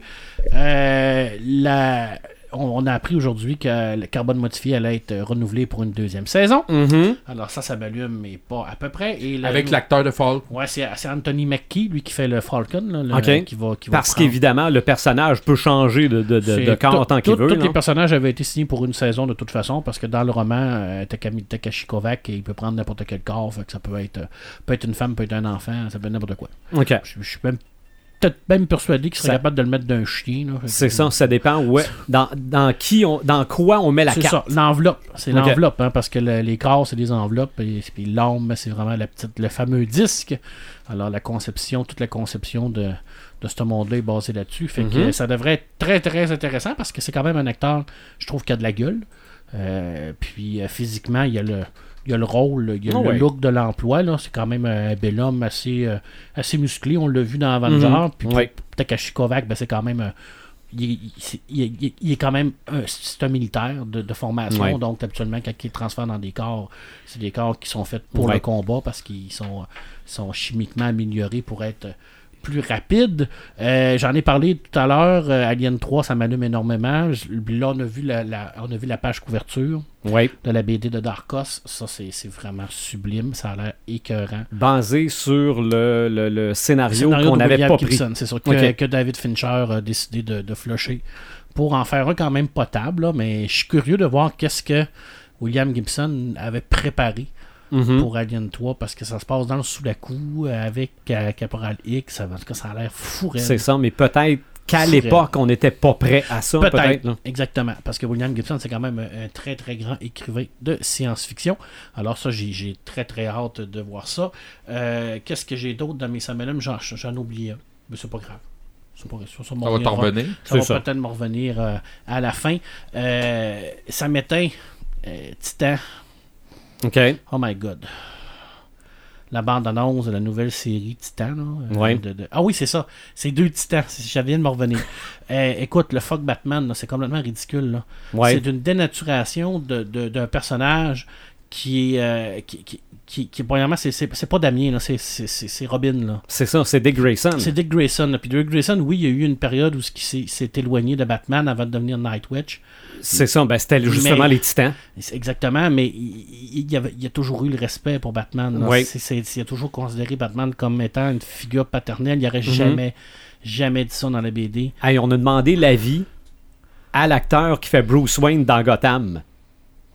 Euh, la- on, a appris aujourd'hui que le carbone modifié allait être renouvelé pour une deuxième saison. Mhm. Alors ça, ça m'allume, mais pas à peu près. Et Avec l'acteur de Falk. Ouais, c'est Anthony Mackie, lui, qui fait le Falcon. là, le- qui va, qui va Parce prendre- qu'évidemment, le personnage peut changer de, de, en tant qu'il veut. Tous les personnages avaient été signés pour une saison de toute façon, parce que dans le roman, euh, Takami- Takashi Kovac, il peut prendre n'importe quel corps, fait que ça peut être, euh, peut être une femme, peut être un enfant, ça peut être n'importe quoi. OK. Je, je suis même peut-être même persuadé qu'il serait Ça- capable de le mettre d'un chien. C'est ça, ça dépend où est- dans, dans, qui on, dans quoi on met la C'est carte. ça, l'enveloppe. C'est l'enveloppe, hein, parce que le- les corps, c'est des enveloppes, et puis l'âme, c'est vraiment la petite, le fameux disque. Alors, la conception, toute la conception de, de ce monde-là est basée là-dessus. Fait que Mhm. ça devrait être très, très intéressant, parce que c'est quand même un acteur, je trouve, qui a de la gueule. Euh, puis, euh, physiquement, il y a le. Il y a le rôle, il y a Ah le ouais. look de l'emploi. là. C'est quand même un bel homme assez, euh, assez musclé. On l'a vu dans Avenger. Mhm. Puis Ouais. Takashi Kovac, ben, c'est quand même. un- il, il- il- il- il est quand même un, c'est un militaire de, de formation, Ouais. donc habituellement quand il transfère dans des corps, c'est des corps qui sont faits pour le combat parce qu'ils sont, sont chimiquement améliorés pour être plus rapides. Euh, J'en ai parlé tout à l'heure, euh, Alien 3, ça m'allume énormément. Je- Là, on a vu la, la- on a vu la page couverture de la BD de Darkos. Ça, c'est vraiment sublime. Ça a l'air écœurant. Basé sur le, le, le scénario, Scénario qu'on n'avait pas pris. Gibson, C'est sûr que, David Fincher a décidé de, de flusher pour en faire un quand même potable. là, mais je suis curieux de voir qu'est-ce que William Gibson avait préparé Mhm. pour Alien 3 parce que ça se passe dans le sous-la-coup euh, avec euh, Caporal X. En tout cas, ça a l'air fou. C'est ça, mais peut-être qu'à l'époque, on n'était pas prêt à ça. Peut-être. Exactement. Parce que William Gibson, c'est quand même un, un très très grand écrivain de science-fiction. Alors ça, j'ai très très hâte de voir ça. Euh, Qu'est-ce que j'ai d'autre dans mes Samelum? J'en j'en ai oublié un. Mais c'est pas grave. C'est pas grave. Ça, ça m'en Ça va t'en revenir. Ça va peut-être me revenir euh, à la fin. Euh, ça m'éteint. euh, Titan. OK. Oh my god. La bande-annonce de la nouvelle série Titan. là, euh, Ouais. de- de- Ah oui, c'est ça. C'est deux Titans. Viens de me revenir. [laughs] Euh, écoute, le fuck Batman, c'est complètement ridicule. là. Ouais. C'est une dénaturation de- de- d'un personnage qui est. euh, qui, qui, qui, qui- premièrement, c'est- c'est c'est pas Damien, c'est- c'est c'est- c'est Robin. Là. C'est ça, c'est Dick Grayson. C'est Dick Grayson. là. Puis Dick Grayson, oui, il y a eu une période où il s'est s'est éloigné de Batman avant de devenir Nightwitch. C'est ça, ben, c'était justement Mais- les titans. Exactement, mais il, il- avait, il a toujours eu le respect pour Batman. là. Oui. C'est- c'est- il a toujours considéré Batman comme étant une figure paternelle. Il n'aurait Mhm. jamais, jamais dit ça dans la BD. Hey, on a demandé l'avis à l'acteur qui fait Bruce Wayne dans Gotham.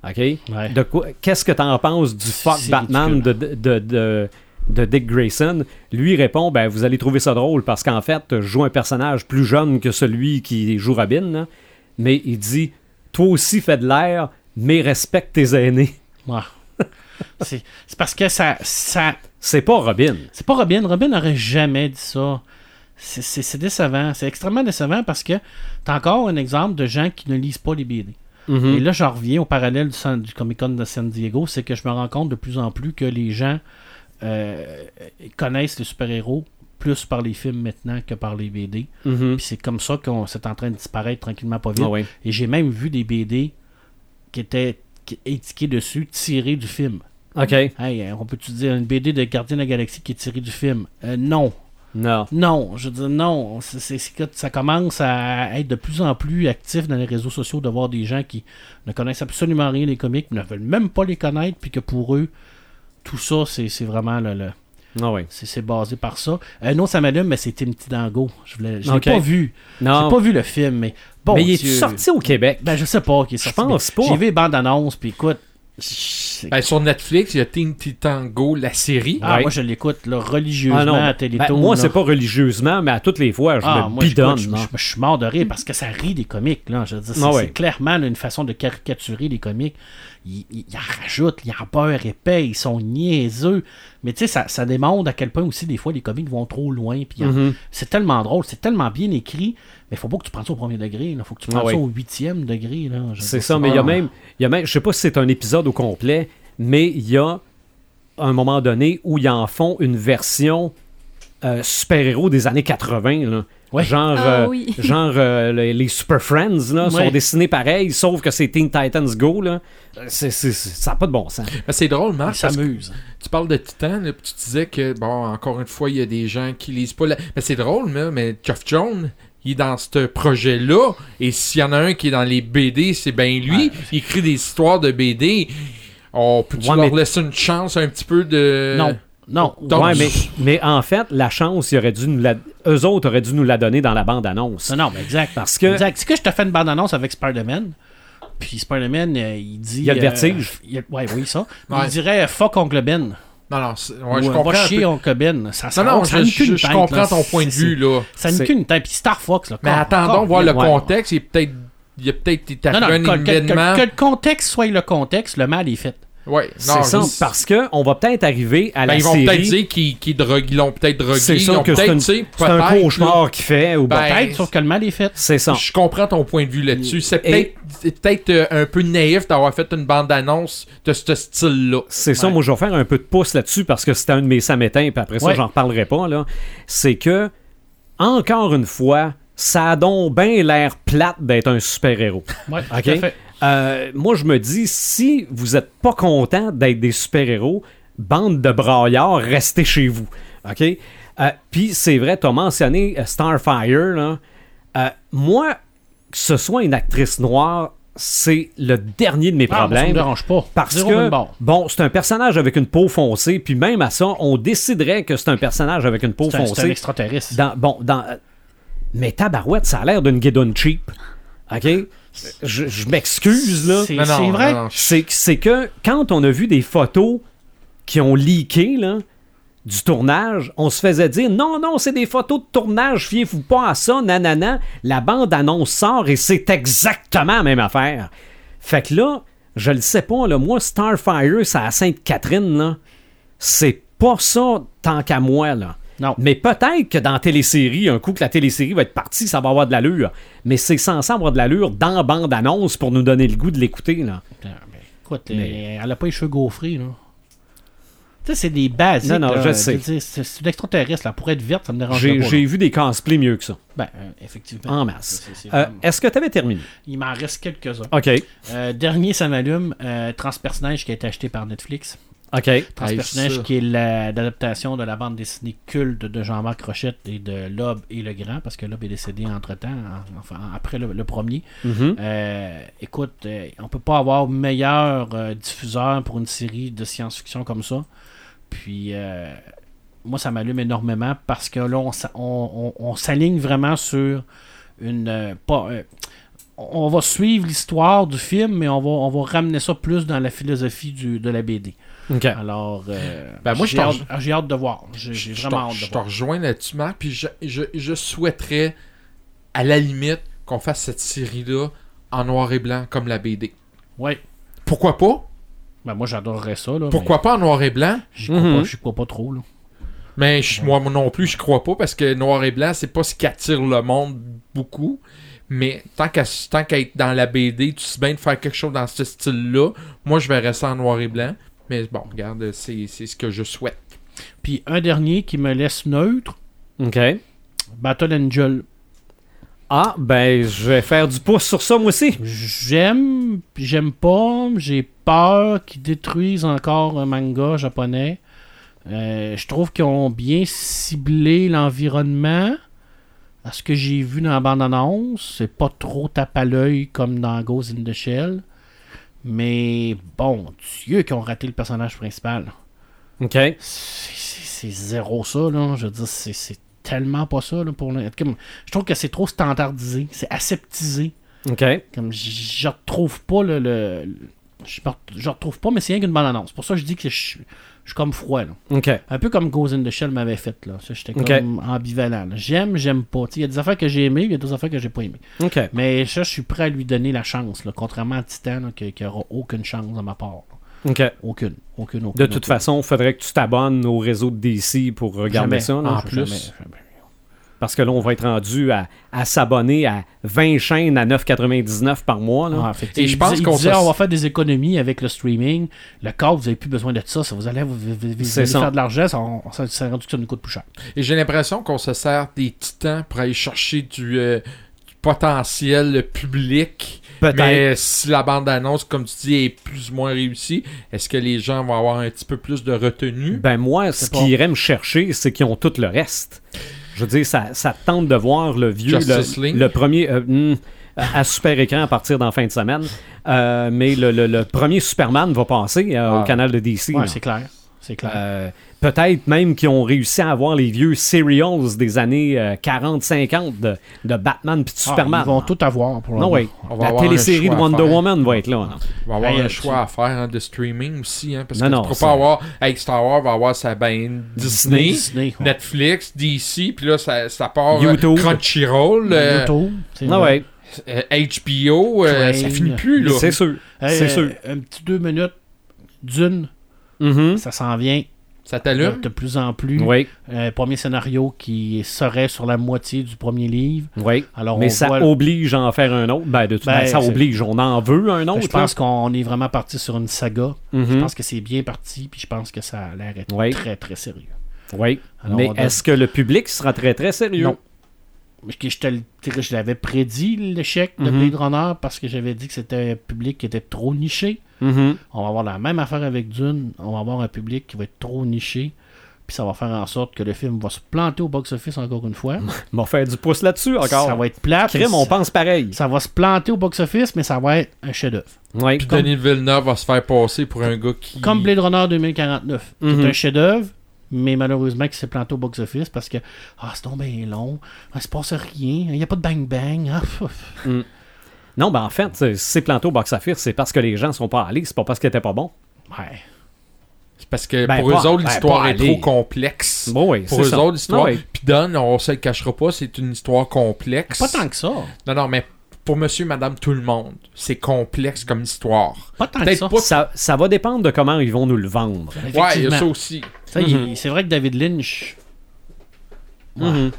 OK? Ouais. De quoi Qu'est-ce que t'en penses du fuck Batman de, de, de, de Dick Grayson? Lui répond ben vous allez trouver ça drôle parce qu'en fait, je joue un personnage plus jeune que celui qui joue Robin, là. mais il dit Toi aussi fais de l'air, mais respecte tes aînés. Ouais. [laughs] c'est c'est parce que ça, ça, C'est pas Robin. C'est pas Robin. Robin n'aurait jamais dit ça. C'est- C'est c'est décevant. C'est extrêmement décevant parce que t'as encore un exemple de gens qui ne lisent pas les BD. Mhm. Et là, j'en reviens au parallèle du, San- du Comic Con de San Diego, c'est que je me rends compte de plus en plus que les gens euh, connaissent les super-héros plus par les films maintenant que par les BD. Mhm. Puis c'est comme ça qu'on c'est en train de disparaître tranquillement pas vite. Ah ouais. Et j'ai même vu des BD qui étaient étiqués dessus, tirés du film. OK. Hey, on peut-tu dire une BD de Gardien de la Galaxie qui est tirée du film? Euh, Non. Non. Non, je veux dire non. C'est- que ça commence à être de plus en plus actif dans les réseaux sociaux de voir des gens qui ne connaissent absolument rien des comics, ne veulent même pas les connaître, puis que pour eux, tout ça, c'est vraiment le, le- Ah ouais. c'est basé par ça. Euh, non, ça m'allume, mais c'est Timothy Dango. Je l'ai je l'ai pas vu. Non. J'ai pas vu le film, mais bon. mais il est sorti au Québec. Ben, je sais pas est Je pense mais pas. J'ai vu les bandes annonces, puis écoute, Ben, sur Netflix, il y a Teen Titan Go, la série. Ah, Ouais. moi, je l'écoute là, religieusement Ah non, à ben, Télétoon. moi, c'est pas religieusement, mais à toutes les fois, je Ah, me moi, bidonne. je, non? je- je suis mort de rire parce que ça rit des comiques. Là. Je veux dire, c'est, Ah ouais. c'est clairement là, une façon de caricaturer les comiques. Ils, ils- ils en rajoutent, ils en beurre épais, ils sont niaiseux. Mais tu sais, ça, ça démontre à quel point aussi, des fois, les comiques vont trop loin. Puis en- Mhm. C'est tellement drôle, c'est tellement bien écrit. Mais faut pas que tu prennes ça au premier degré. Il faut que tu prennes Ah ouais. ça au huitième degré. C'est ça, mais il y a même, il y a même, je sais pas si c'est un épisode au complet, mais il y a un moment donné où ils en font une version euh, super-héros des années 80. Là. Ouais. Genre, Ah euh, oui. genre euh, les, les Super Friends là, sont dessinés pareil, sauf que c'est Teen Titans Go. Là. C'est, c'est- c'est- ça n'a pas de bon sens. Ben, c'est drôle, Marc, que s'amusent. tu parles de Titan, là, puis tu disais que, bon, encore une fois, il y a des gens qui lisent pas. La... Mais c'est drôle, mais, mais Geoff Jones, il est dans ce projet-là, et s'il y en a un qui est dans les BD, c'est bien lui. Il écrit des histoires de BD. On peut-tu Ouais, leur mais- laisser une chance un petit peu de. Non. Non. Donc, ouais, mais, mais en fait, la chance, ils auraient dû nous la... eux autres auraient dû nous la donner dans la bande-annonce. Non, non, mais exact. Parce que Exact. C'est que je te fais une bande-annonce avec Spider-Man. Puis Spider-Man, euh, il dit. Il y a le euh, vertige. il a- ouais, oui, ça. [laughs] Ouais. Il dirait euh, fuck Oncle Ben. Non, non, c'est- ouais, Ou, je comprends. Va chier. Oncle Ben. Ça, ça, Non, non, ça je, je- je tête, comprends là. ton point de vue, là. Ça n'a C'est- qu'une tête. Puis Star Fox, là. Mais attendons voir le contexte. Il est peut-être. Il y a peut-être été un événement. que le contexte soit le contexte, le mal est fait. Ouais, c'est ça, je- parce que on va peut-être arriver à Ben, la ils vont peut-être dire qu'ils qu'ils droguent- ils l'ont peut-être drogué. C'est ont que c'est peut-être, un, tu sais, c'est un cauchemar qu'il fait. Ou Ben, Peut-être, sauf que le mal est fait. c'est ça. Je comprends ton point de vue là-dessus. C'est peut-être euh, un peu naïf d'avoir fait une bande-annonce de ce style-là. C'est ça, moi je vais faire un peu de pouce là-dessus parce que c'était un de mes samétins, puis après ça, Ouais. j'en reparlerai pas. là. C'est que, encore une fois, ça a donc bien l'air plate d'être un super-héros. Ouais, Ok. tout à fait. Euh, moi, je me dis, si vous êtes pas content d'être des super-héros, bande de braillards, restez chez vous. OK? Euh, Puis, c'est vrai, tu as mentionné euh, Starfire. Là. Euh, moi, que ce soit une actrice noire, c'est le dernier de mes Ah, moi, ça problèmes. me dérange pas. Parce Zéro que, bon, c'est un personnage avec une peau foncée, puis même à ça, on déciderait que c'est un personnage avec une peau un, c'est un foncée. extraterrestre. Dans, bon, dans. Mais tabarouette, ça a l'air d'une guidon cheap. OK? Je, je m'excuse, là. C'est vrai. C'est c'est que quand on a vu des photos qui ont leaké, là, du tournage, on se faisait dire non, non, c'est des photos de tournage, fiez-vous pas à ça, nanana. La bande-annonce sort et c'est exactement la même affaire. Fait que là, je le sais pas, là, moi, Starfire, c'est à Sainte-Catherine, là. C'est pas ça tant qu'à moi, là. Non. Mais peut-être que dans la télésérie, un coup que la télésérie va être partie, ça va avoir de l'allure. Mais c'est censé avoir de l'allure dans la bande-annonce pour nous donner le goût de l'écouter, là. Ah, mais écoute, Mais- euh, elle a pas les cheveux gaufrés, là. Tu sais, c'est des basiques. Non, non, là. je sais. veux dire, C'est c'est une extraterrestre, là. Pour être verte, ça me dérange J'ai pas. j'ai là. vu des cosplays mieux que ça. Ben, euh, effectivement. En masse. C'est- c'est Euh, vraiment- Est-ce que tu avais terminé? Il m'en reste quelques-uns. OK. Euh, dernier, ça m'allume. Euh, Transpersonnage qui a été acheté par Netflix. OK. Transpersonnage qui est la- l'adaptation de la bande dessinée culte de Jean-Marc Rochette et de Lob et le Grand, parce que Lob est décédé entre-temps, en- enfin, après le, le premier. Mhm. Euh, écoute, euh, on peut pas avoir meilleur euh, diffuseur pour une série de science-fiction comme ça. Puis, euh, moi, ça m'allume énormément parce que là, on, s'a- on- on- on s'aligne vraiment sur une. pas, on va suivre l'histoire du film, mais on va, on va ramener ça plus dans la philosophie du, de la BD. OK. Alors, euh, Ben, moi, je j'ai hâte, j'ai hâte de voir. J'ai Je te- Je rejoins là-dessus, Marc, puis je, je, je souhaiterais, à la limite, qu'on fasse cette série-là en noir et blanc comme la BD. Ouais. Pourquoi pas? Ben, moi, j'adorerais ça. Là, Pourquoi pas en noir et blanc? J'y crois, Mhm. crois pas trop. Là. Mais je- moi non plus, je crois pas parce que noir et blanc, c'est pas ce qui attire le monde beaucoup. Mais tant qu'à tant qu'à être dans la BD, tu sais bien de faire quelque chose dans ce style-là. Moi, je vais rester en noir et blanc. Mais bon, regarde, c'est ce que je souhaite. Puis un dernier qui me laisse neutre OK. Battle Angel. Ah, ben, je vais faire du pouce sur ça, moi aussi. J'aime, puis j'aime pas. J'ai peur qu'ils détruisent encore un manga japonais. Euh, je trouve qu'ils ont bien ciblé l'environnement. À ce que j'ai vu dans la bande-annonce, c'est pas trop tape à l'œil comme dans Ghost in the Shell. Mais bon, Dieu qui ont raté le personnage principal. OK. C'est- zéro ça, là. Je veux dire, c'est tellement pas ça, là, pour le- comme- Je trouve que c'est trop standardisé. C'est aseptisé. OK. Comme je retrouve pas le, le- Je ne retrouve pas, mais c'est rien qu'une bonne annonce. Pour ça, je dis que je, je suis comme froid. Là. Un peu comme Ghost in the Shell m'avait fait. là. Ça, J'étais comme ambivalent. J'aime, j'aime pas. Il y a des affaires que j'ai aimées, il y a d'autres affaires que j'ai pas aimées. Mais ça, je suis prêt à lui donner la chance. Là, contrairement à Titan, là, qui n'aura aucune chance de ma part. Aucune. Aucune, aucune. De toute aucune. façon, il faudrait que tu t'abonnes au réseau de DC pour regarder Jamais. ça. En Jamais, plus. jamais. Parce que là, on va être rendu à, à s'abonner à 20 chaînes à 9,99 par mois. Là. Ah, fait Et je pense qu'on on va faire des économies avec le streaming. Le câble, vous n'avez plus besoin de ça. ça vous allez, vous, vous- vous- vous C'est allez ça. faire de l'argent, ça, on- ça, ça rendu que ça nous coûte plus cher. Et j'ai l'impression qu'on se sert des titans pour aller chercher du, euh, du potentiel public. Peut-être. Mais si la bande-annonce, comme tu dis, est plus ou moins réussie, est-ce que les gens vont avoir un petit peu plus de retenue? Ben moi, ce qui irait me chercher, c'est qu'ils ont tout le reste. Je veux dire, ça, ça te tente de voir le vieux, le, le premier, euh, hmm, à super écran à partir d'en fin de semaine. Euh, mais le, le- le premier Superman va passer euh, Ah. au canal de DC. Ouais, c'est clair. C'est clair. Euh, Peut-être même qu'ils ont réussi à avoir les vieux serials des années euh, 40-50 de, de Batman puis de Ah, Superman. ils vont tout avoir pour non, oui. On va La télésérie de Wonder. Woman va être là. là. Il va avoir Hey, un euh, choix tu- à faire hein, de streaming aussi, hein, parce Non, que non, tu peux ça- pas avoir, avec Star Wars, va avoir sa ben Disney, Disney. ouais. Netflix, DC, puis là, ça, ça part euh, YouTube. Crunchyroll, euh, YouTube, ouais, euh, HBO, euh, ça finit plus, là. c'est sûr. Hey, c'est euh, sûr. Un petit deux minutes d'une, Mhm. ça s'en vient Ça t'allume? de plus en plus. Oui, Euh, premier scénario qui serait sur la moitié du premier livre. oui. Alors, Mais on ça voit- oblige à en faire un autre. Ben, de toute Ben, façon, ça oblige. On en veut un autre. je pense qu'on est vraiment parti sur une saga. Je Mhm. pense que c'est bien parti, puis je pense que ça a l'air d'être Oui. très, très sérieux. Oui. Alors, Mais est-ce que le public sera très, très sérieux? Non. Te je l'avais prédit, l'échec de Mhm. Blade Runner, parce que j'avais dit que c'était un public qui était trop niché. Mhm. On va avoir la même affaire avec Dune. On va avoir un public qui va être trop niché. Puis ça va faire en sorte que le film va se planter au box-office encore une fois. [laughs] On va faire du pouce là-dessus encore. Ça va être plate. Crime, on pense pareil. ça va se planter au box-office, mais ça va être un chef-d'œuvre. Oui. Puis Denis Villeneuve va se faire passer pour un gars qui... Comme Blade Runner 2049, qui Mhm. est un chef-d'œuvre, mais malheureusement qui s'est planté au box-office parce que ah, c'est donc bien long, ah, il se passe rien, il n'y a pas de bang-bang. Ah. Non, ben en fait, c'est- si c'est planté au box-office, c'est parce que les gens sont pas allés, c'est pas parce qu'il était pas bon. ouais. C'est parce que Ben, pour pas- eux autres, ben, l'histoire est aller. trop complexe. Bon, oui, Pour c'est eux ça. autres, l'histoire... Ah oui. Puis Don, on se le cachera pas, c'est une histoire complexe. Pas tant que ça. Non, non, mais pour monsieur, madame, tout le monde, c'est complexe comme histoire. Pas tant que ça. pas... Ça, ça va dépendre de comment ils vont nous le vendre. Ouais, il y a ça aussi. Il- C'est vrai que David Lynch. Ouais. Mhm.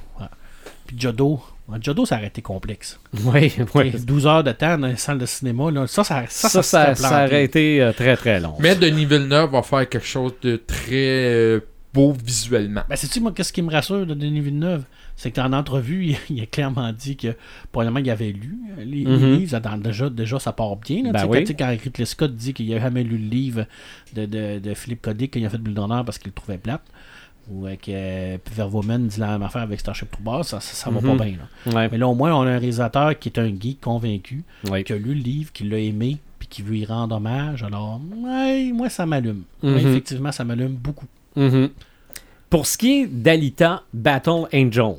Puis Jodo. Ouais, Jodo, ça aurait été complexe. [laughs] Oui, oui. Et 12 heures de temps dans les salles de cinéma, là, ça, ça, ça, Ça, ça, ça, serait ça planté. aurait été euh, très, très long. Mais Denis Villeneuve va faire quelque chose de très euh, beau visuellement. Ben, sais-tu, moi, qu'est-ce qui me rassure de Denis Villeneuve? C'est que dans l'entrevue, [laughs] il, il a clairement dit que, probablement, il avait lu euh, les, les Mhm. livres. Dans- déjà, déjà, ça part bien. Là, Ben Tu sais, oui. quand, quand Ridley Scott dit qu'il n'a jamais lu le livre de, de, de Philippe Codic quand il a fait Blade Runner parce qu'il le trouvait plate. Ou que euh, Verwoman dit la même affaire avec Starship Troopers, ça, ça, ça va Mhm. pas bien. Là. Ouais, Mais là, au moins, on a un réalisateur qui est un geek convaincu, ouais. qui a lu le livre, qui l'a aimé, puis qui veut y rendre hommage. Alors, ouais, moi, ça m'allume. Mhm. Effectivement, ça m'allume beaucoup. Mhm. Pour ce qui est d'Alita Battle Angel,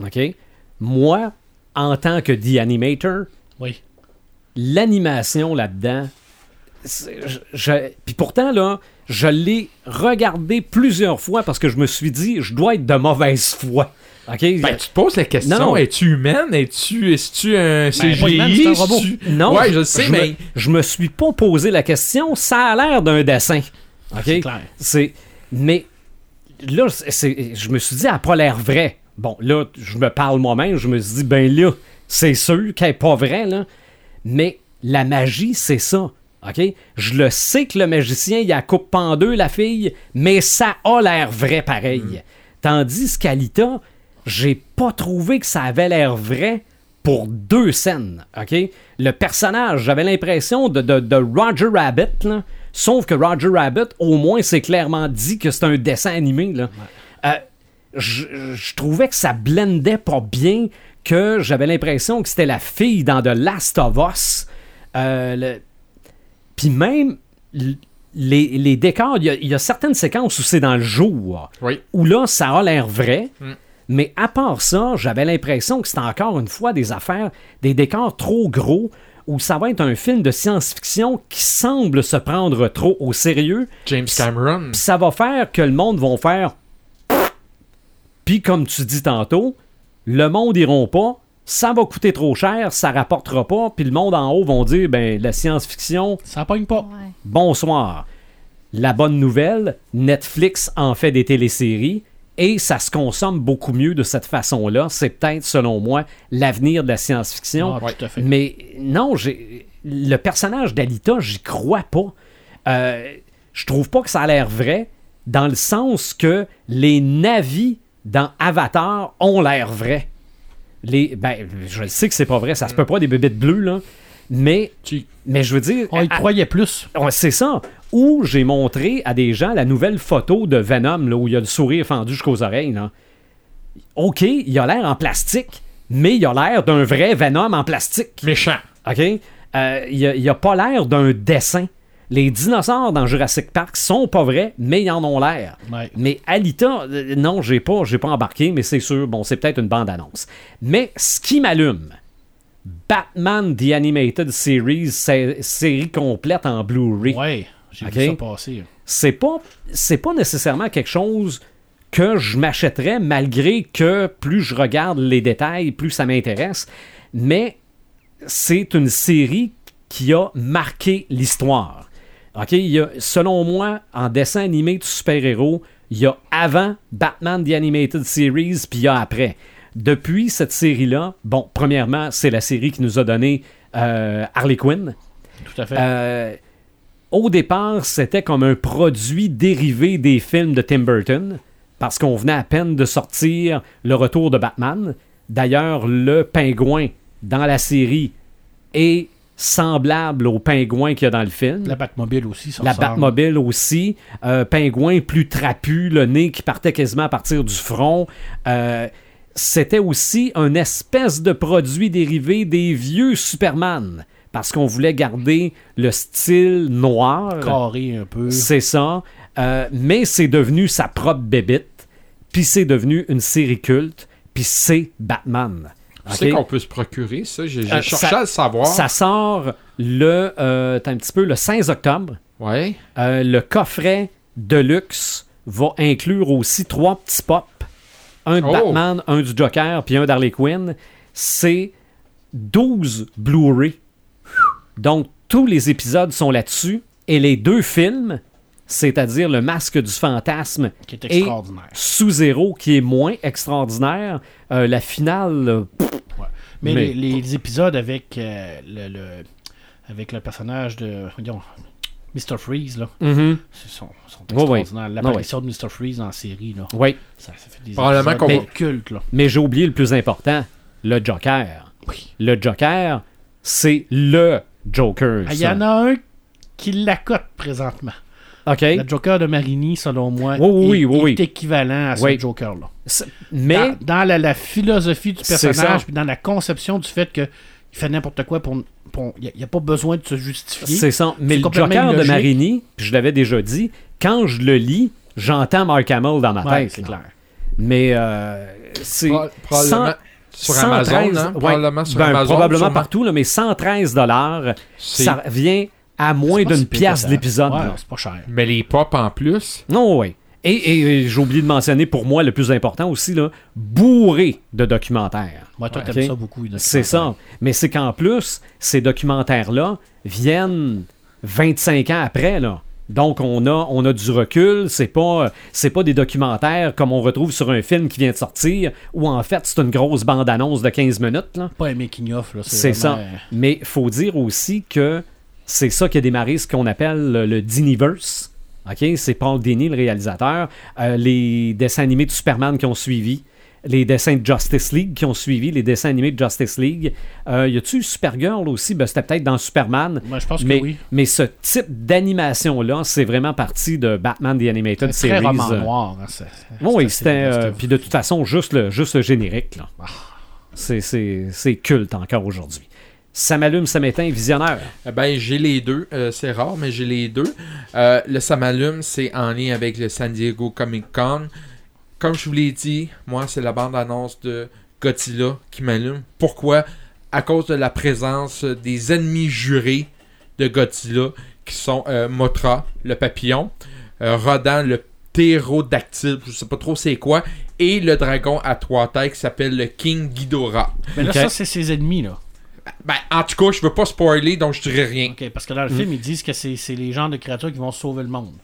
OK? Moi, en tant que The Animator, Oui. l'animation là-dedans, puis pourtant, là, je l'ai regardé plusieurs fois parce que je me suis dit, je dois être de mauvaise foi. Ben, tu te poses la question, Non. es-tu humaine? Es-tu es-tu un CGI? humaine, c'est un robot. Non, Ouais, je sais, me- mais... je me suis pas posé la question. Ça a l'air d'un dessin. OK? C'est clair. C'est. Mais là, c'est- je me suis dit, elle n'a pas l'air vraie. Bon, là, je me parle moi-même, je me suis dit, ben là, c'est sûr qu'elle n'est pas vraie, là. Mais la magie, c'est ça. OK? Je le sais que le magicien, il a coupe en deux, la fille, mais ça a l'air vrai pareil. Tandis qu'Alita, j'ai pas trouvé que ça avait l'air vrai pour deux scènes. OK? Le personnage, j'avais l'impression de, de- de Roger Rabbit, là. Sauf que Roger Rabbit, au moins, c'est clairement dit que c'est un dessin animé, là. Euh, je, je trouvais que ça blendait pas bien, que j'avais l'impression que c'était la fille dans The Last of Us. Euh, le- Puis même, les, les décors, il y a- il y, a certaines séquences où c'est dans le jour, Oui. où là, ça a l'air vrai. Mm. Mais à part ça, j'avais l'impression que c'était encore une fois des affaires, des décors trop gros, ou ça va être un film de science-fiction qui semble se prendre trop au sérieux, James Cameron. puis ça va faire que le monde va faire. Puis comme tu dis tantôt, le monde iront pas, ça va coûter trop cher, ça rapportera pas, puis le monde en haut vont dire ben la science-fiction, Ça pogne pas. Ouais. bonsoir. La bonne nouvelle, Netflix en fait des téléséries et ça se consomme beaucoup mieux de cette façon-là. C'est peut-être, selon moi, l'avenir de la science-fiction. Ah, tout à fait. Mais non, j'ai le personnage d'Alita, j'y crois pas. Euh, je trouve pas que ça a l'air vrai, dans le sens que les navis dans Avatar ont l'air vrais. Les, ben, je sais que c'est pas vrai, ça se peut pas des bébêtes bleues, là. Mais, Tu- mais je veux dire. On y à- croyait plus. C'est ça. Où j'ai montré à des gens la nouvelle photo de Venom, là, où il y a le sourire fendu jusqu'aux oreilles. Là. OK, il a l'air en plastique, mais il a l'air d'un vrai Venom en plastique. Méchant. OK? Euh, il, a, il a pas l'air d'un dessin. Les dinosaures dans Jurassic Park sont pas vrais, mais ils en ont l'air. Ouais. Mais Alita, euh, non, j'ai pas, j'ai pas embarqué, mais c'est sûr, bon, c'est peut-être une bande-annonce. Mais ce qui m'allume, Batman The Animated Series, sé- série complète en Blu-ray Ouais, j'ai vu ça passer. c'est pas c'est pas nécessairement quelque chose que je m'achèterais malgré que plus je regarde les détails, plus ça m'intéresse, mais c'est une série qui a marqué l'histoire. OK, il y a, selon moi, en dessin animé de super-héros, il y a avant Batman The Animated Series, puis il y a après. Depuis cette série-là, bon, premièrement, c'est la série qui nous a donné euh, Harley Quinn. Tout à fait. Euh, au départ, c'était comme un produit dérivé des films de Tim Burton, parce qu'on venait à peine de sortir Le Retour de Batman. D'ailleurs, le pingouin dans la série est semblable au pingouin qu'il y a dans le film. la Batmobile aussi, ça La ressemble. Batmobile aussi. Euh, pingouin plus trapu, le nez qui partait quasiment à partir du front. Euh, C'était aussi un espèce de produit dérivé des vieux Superman. Parce qu'on voulait garder le style noir. Carré un peu. C'est ça. Euh, mais c'est devenu sa propre bébite. Puis c'est devenu une série culte. Puis c'est Batman. Tu sais qu'on peut se procurer ça? J'ai Euh, cherché ça- à le savoir. Ça sort le, euh, un petit peu, le 16 octobre. Ouais. Euh, le coffret Deluxe va inclure aussi trois petits pops. Un de Oh. Batman, un du Joker, puis un d'Harley Quinn. C'est 12 Blu-ray. Donc, tous les épisodes sont là-dessus. Et les deux films, c'est-à-dire Le Masque du Fantasme Qui est et extraordinaire. Sous-Zéro, qui est moins extraordinaire, euh, la finale, euh, Mais, Mais- Les, les épisodes avec euh, le, le- avec le personnage de voyons, Mr. Freeze, là, mhm, ils sont, sont extraordinaires. L'apparition de Mr. Freeze en série, là, oui. ça, ça fait des Probablement de culte, là. Mais j'ai oublié le plus important, le Joker. Oui. Le Joker, c'est le Joker. Ah, Il y en a un qui l'accote présentement. OK. Le Joker de Marini, selon moi, Oui, oui, est, oui, oui. est équivalent à ce Oui. Joker-là. Mais, Dans, dans la, la philosophie du personnage, puis dans la conception du fait qu'il fait n'importe quoi pour. Il n'y a, pas besoin de se justifier. c'est ça. Mais le Joker de. Marini, puis je l'avais déjà dit, quand je le lis, j'entends Mark Hamill dans ma Ouais, tête. c'est clair. Mais euh, c'est. Pro- probablement cent- sur 113, Amazon, hein? ouais, Probablement sur ben, Amazon. probablement sûrement. partout, là, mais 113 dollars, ça revient à moins d'une pièce ça. l'épisode. Ouais, c'est pas cher. Euh, Mais les pop en plus. Non, oui. Et, et j'ai oublié de mentionner pour moi le plus important aussi, là, bourré de documentaires. Moi, toi, Ok? t'aimes ça beaucoup. C'est ça. Mais c'est qu'en plus, ces documentaires-là viennent 25 ans après, là. Donc, on a, on a du recul. C'est pas, c'est pas des documentaires comme on retrouve sur un film qui vient de sortir, où en fait, c'est une grosse bande-annonce de 15 minutes, là. Pas un making-of, là. C'est ça. vraiment- Mais faut dire aussi que c'est ça qui a démarré ce qu'on appelle le, Diniverse. OK? C'est Paul Dini, le réalisateur. Euh, les dessins animés de Superman qui ont suivi. Les dessins de Justice League qui ont suivi. Les dessins animés de Justice League. Euh, y a-tu Supergirl aussi? Ben, C'était peut-être dans Superman. Moi, je pense Mais, que oui. mais ce type d'animation-là, c'est vraiment parti de Batman The Animated C'est Series. roman euh, noir. hein, c'est- oui, c'est- c'était. euh, c'était- puis de toute façon, juste le, juste le générique. là. Ah. C'est- C'est c'est culte encore aujourd'hui. Ça m'allume, ça m'éteint, visionnaire. Eh Ben, j'ai les deux. Euh, c'est rare, mais j'ai les deux. Euh, le Ça m'allume, c'est en lien avec le San Diego Comic Con. Comme je vous l'ai dit, moi, c'est la bande-annonce de Godzilla qui m'allume. Pourquoi? À cause de la présence des ennemis jurés de Godzilla, qui sont euh, Mothra, le papillon, euh, Rodan, le ptérodactyle, je sais pas trop c'est quoi, et le dragon à trois têtes qui s'appelle le King Ghidorah. Mais là, ça, c'est ses ennemis, là. Ben, en tout cas, je veux pas spoiler, donc je dirais rien. Ok, parce que dans le film, ils disent que c'est les genres de créatures qui vont sauver le monde.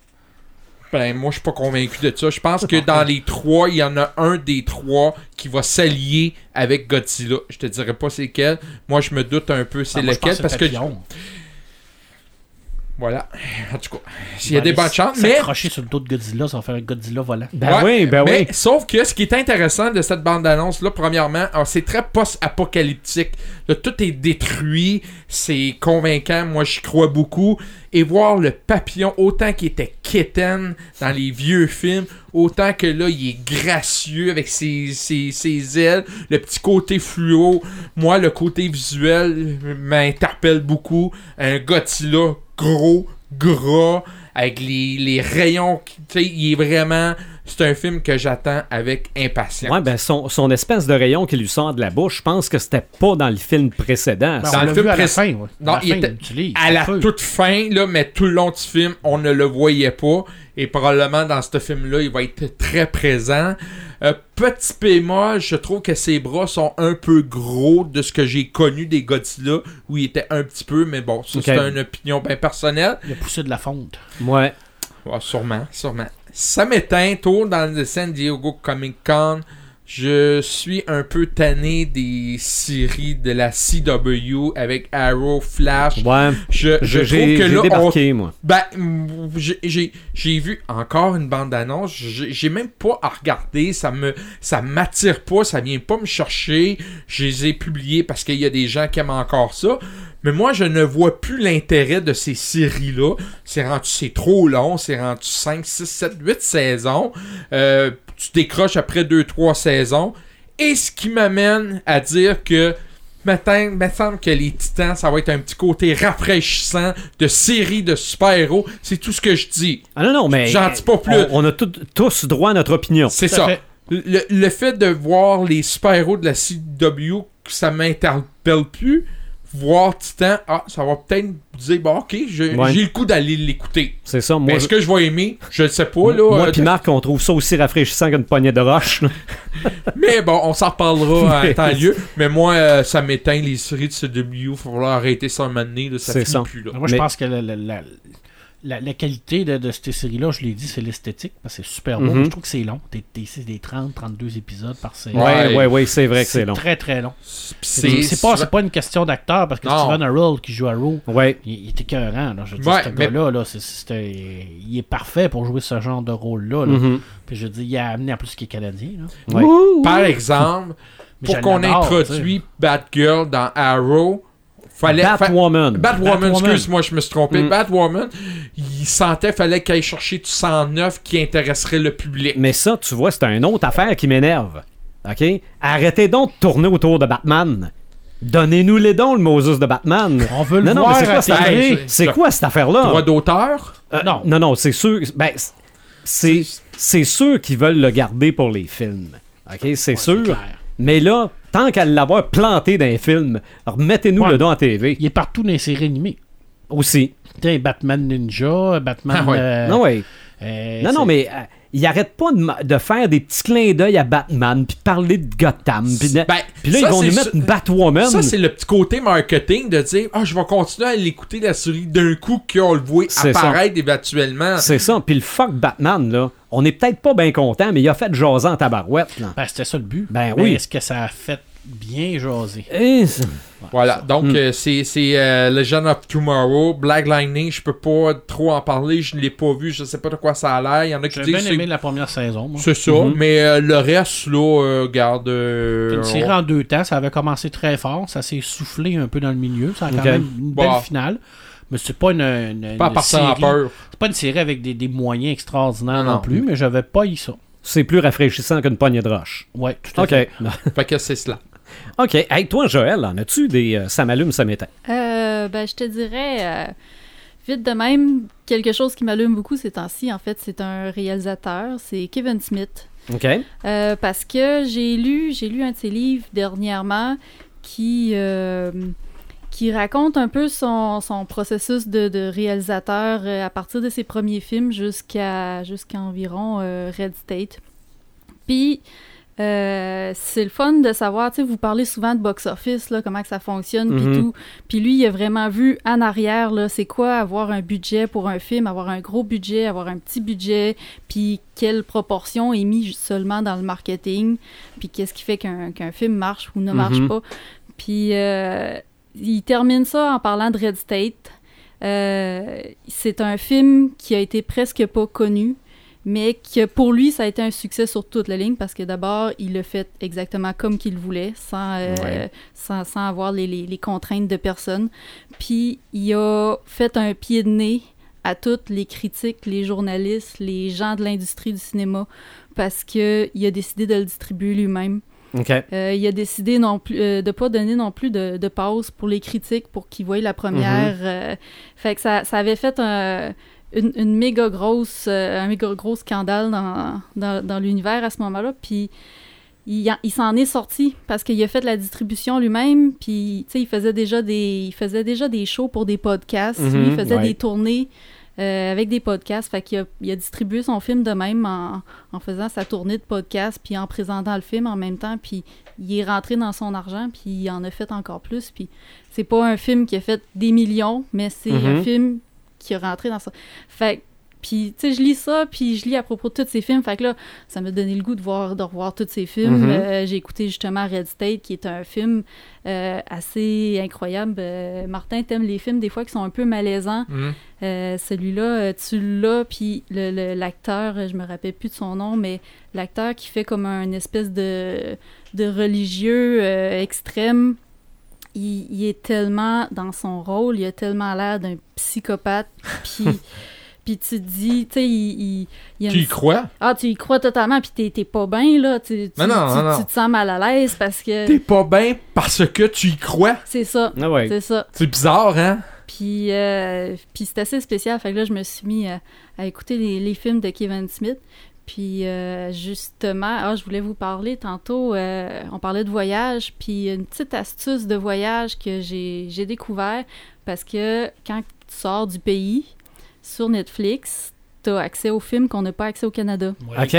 Ben, moi, je suis pas convaincu de ça. Je pense que [laughs] dans les trois, il y en a un des trois qui va s'allier avec Godzilla. Je te dirais pas c'est quel. Moi, je me doute un peu c'est Ah, lequel, parce que... Voilà. En tout cas, il y a des bonnes chances, mais... S'accrocher sur le dos de Godzilla, ça va faire un Godzilla volant. Ben Ouais, oui, ben mais oui. sauf que ce qui est intéressant de cette bande-annonce-là, premièrement, alors, c'est très post-apocalyptique. Là, tout est détruit, c'est convaincant, moi j'y crois beaucoup. Et voir le papillon, autant qu'il était quétaine dans les vieux films, autant que là, il est gracieux avec ses, ses, ses ailes, le petit côté fluo. Moi, le côté visuel m'interpelle beaucoup. Un Godzilla gros, gras, avec les, les rayons. qui- Tu sais, il est vraiment. C'est un film que j'attends avec impatience. Ouais, ben son, son espèce de rayon qui lui sort de la bouche, je pense que c'était pas dans le film précédent. Ben, on le film vu à la fin, ouais. Non, à la il fin, était- à la feu. toute fin, là, mais tout le long du film, on ne le voyait pas. Et probablement dans ce film-là, il va être très présent. Euh, petit bémol, je trouve que ses bras sont un peu gros de ce que j'ai connu des Godzilla, où il était un petit peu, mais bon, ça c'est une opinion bien personnelle. Il a poussé de la fonte. Ouais. Ouais, sûrement, sûrement. Ça m'éteint, tour dans le San Diego Comic Con. Je suis un peu tanné des séries de la CW avec Arrow, Flash. Ouais. Je, je J'ai trouve que là, on moi. ben, j'ai- j'ai j'ai vu encore une bande-annonce. J'ai j'ai même pas à regarder. Ça me ça m'attire pas. Ça vient pas me chercher. Je les ai publiés parce qu'il y a des gens qui aiment encore ça. Mais moi, je ne vois plus l'intérêt de ces séries-là. C'est rendu, c'est trop long. C'est rendu 5, 6, 7, 8 saisons. Euh, tu décroches après 2-3 saisons. Et ce qui m'amène à dire que Maintenant, il me semble que les Titans, ça va être un petit côté rafraîchissant de série de super-héros. C'est tout ce que je dis. Ah non, non, mais. J'en dis pas plus. On, on a tout- tous droit à notre opinion. C'est ça. fait. Le, le fait de voir les super-héros de la CW, ça m'interpelle plus. Voir Titan, ah, ça va peut-être dire, bon, ok, j'ai Ouais. le coup d'aller l'écouter. C'est ça. Mais Moi, est-ce que je vais aimer? Je ne sais pas, là. moi euh, puis Marc, on trouve ça aussi rafraîchissant qu'une poignée de roche. [laughs] Mais bon, on s'en reparlera à Mais- temps lieu. Mais moi, euh, ça m'éteint les séries de CW. Il va falloir arrêter ça un moment donné. là, ça finit ça. plus. Là. Moi, je Mais- pense que la, la, la, la- la qualité de, de cette série-là, je l'ai dit, c'est l'esthétique, parce que c'est super beau. Mhm. mais Je trouve que c'est long. Des, c'est des 30, 32 épisodes par série. Ouais. Ouais, ouais, c'est vrai que c'est long. très, très long. C'est pas, c'est pas une question d'acteur, parce que Non. Steven Arrow, qui joue Arrow, Ouais. il, il est écœurant. Là. Je veux dire, Ouais, ce mais- gars-là, là, il est parfait pour jouer ce genre de rôle-là. là. Mhm. Puis je dis, il a amené en plus qu'il est canadien. Là. Ouais. Par exemple, pour qu'on introduit Batgirl dans Arrow, fallait. fa- Batwoman. Batwoman, excuse-moi, je me suis trompé. Mm. Batwoman, il sentait fallait qu'il aille chercher du 109 qui intéresserait le public. Mais ça, tu vois, c'est une autre affaire qui m'énerve. OK? Arrêtez donc de tourner autour de Batman. Donnez-nous les dons, le Moses de Batman. On veut le non, non, mais c'est quoi cette télé. affaire? C'est quoi cette affaire-là? Droit d'auteur? Euh, Non. Non, non, c'est sûr. Ben, c'est, c'est sûr qu'ils veulent le garder pour les films. OK? C'est sûr. Mais là, tant qu'à l'avoir planté dans les films, remettez-nous Ouais. le don à TV. Il est partout dans les séries animées. Aussi. T'sais, Batman Ninja, Batman. Ah ouais. euh, non, ouais. euh, non, c'est- non, mais euh, il arrête pas de, faire des petits clins d'œil à Batman, puis de parler de Gotham. Puis de- Ben, puis là, ça, ils vont ça- mettre une Batwoman. Ça, c'est le petit côté marketing de dire Ah, je vais continuer à l'écouter la série d'un coup qu'on le voit C'est ça. apparaître éventuellement. C'est ça. Puis le fuck Batman, là, on est peut-être pas bien content, mais il a fait jaser en tabarouette, là. Ben, c'était ça le but. Ben Mais oui. Est-ce que ça a fait bien c'est- Voilà, donc Mm. euh, c'est c'est, euh, Legend of Tomorrow, Black Lightning, je peux pas trop en parler, je l'ai pas vu, je sais pas de quoi ça a l'air. Il y en a qui J'ai bien aimé c'est- la première saison. moi. c'est ça, Mhm. mais euh, le reste là, euh, garde. euh, C'est une série en deux temps. Ça avait commencé très fort. Ça s'est soufflé un peu dans le milieu. Ça a quand même une belle Bah. finale. Mais c'est pas une, une- pas une série. peur. C'est pas une série avec des, des moyens extraordinaires Non, plus, mais j'avais pas eu ça. c'est plus rafraîchissant qu'une poignée de roche. Ouais, tout à OK. fait. [laughs] Fait que c'est cela. OK. Hey, toi, Joël, en as-tu des euh, ça m'allume, ça m'éteint? Euh, ben, je te dirais, euh, vite de même, quelque chose qui m'allume beaucoup ces temps-ci, en fait, c'est un réalisateur, c'est Kevin Smith. OK. Parce que j'ai lu, j'ai lu un de ses livres dernièrement, qui, qui raconte un peu son, son processus de, de réalisateur à partir de ses premiers films jusqu'à jusqu'à environ euh, Red State. Puis, euh, c'est le fun de savoir, tu sais, vous parlez souvent de box-office, là, comment que ça fonctionne, puis Mhm. tout. Puis lui, il a vraiment vu en arrière, là, c'est quoi avoir un budget pour un film, avoir un gros budget, avoir un petit budget, puis quelle proportion est mise seulement dans le marketing, puis qu'est-ce qui fait qu'un qu'un film marche ou ne marche Mhm. pas. Puis euh, il termine ça en parlant de Red State. Euh, c'est un film qui a été presque pas connu, mais que pour lui, ça a été un succès sur toute la ligne parce que d'abord, il l'a fait exactement comme qu'il voulait, sans, euh, Ouais. sans, sans avoir les, les- les contraintes de personne. Puis il a fait un pied de nez à toutes les critiques, les journalistes, les gens de l'industrie du cinéma, parce qu'il a décidé de le distribuer lui-même. OK. Euh, il a décidé non plus euh, de pas donner non plus de, de pause pour les critiques pour qu'ils voient la première. euh, fait que ça, ça avait fait un- une, une méga grosse, euh, un méga gros scandale dans, dans, dans l'univers à ce moment-là. Puis il, il s'en est sorti parce qu'il a fait la distribution lui-même. Puis tu sais, il faisait déjà des, il faisait déjà des shows pour des podcasts. Mhm, Lui, il faisait ouais. des tournées. euh, avec des podcasts, fait qu'il a, il a distribué son film de même en, en faisant sa tournée de podcast, puis en présentant le film en même temps, puis il est rentré dans son argent, puis il en a fait encore plus, puis c'est pas un film qui a fait des millions, mais c'est un Mhm. film qui est rentré dans ça. Fait puis, tu sais, je lis ça, puis je lis à propos de tous ces films. Fait que là, ça m'a donné le goût de voir, de revoir tous ces films. Mhm. Euh, J'ai écouté justement Red State, qui est un film euh, assez incroyable. Euh, Martin, t'aimes les films des fois qui sont un peu malaisants. Mhm. Euh, Celui-là, tu l'as, puis l'acteur, je me rappelle plus de son nom, mais l'acteur qui fait comme un espèce de, de religieux extrême, il, il est tellement dans son rôle, il a tellement l'air d'un psychopathe, puis... [laughs] Puis tu te dis, tu sais, il, il, il y Tu une- y crois? Ah, tu y crois totalement, puis t'es- t'es pas bien, là. Tu, tu, Non, non, tu- non, non. tu te sens mal à l'aise parce que... T'es pas bien parce que tu y crois? C'est ça, Ah ouais. c'est ça. C'est bizarre, hein? Puis, euh, puis c'est assez spécial. Fait que là, je me suis mis à, à écouter les, les films de Kevin Smith. Puis, euh, justement, ah, je voulais vous parler tantôt, euh, on parlait de voyage, puis une petite astuce de voyage que j'ai j'ai découvert, parce que quand tu sors du pays, sur Netflix, tu as accès aux films qu'on n'a pas accès au Canada. OK.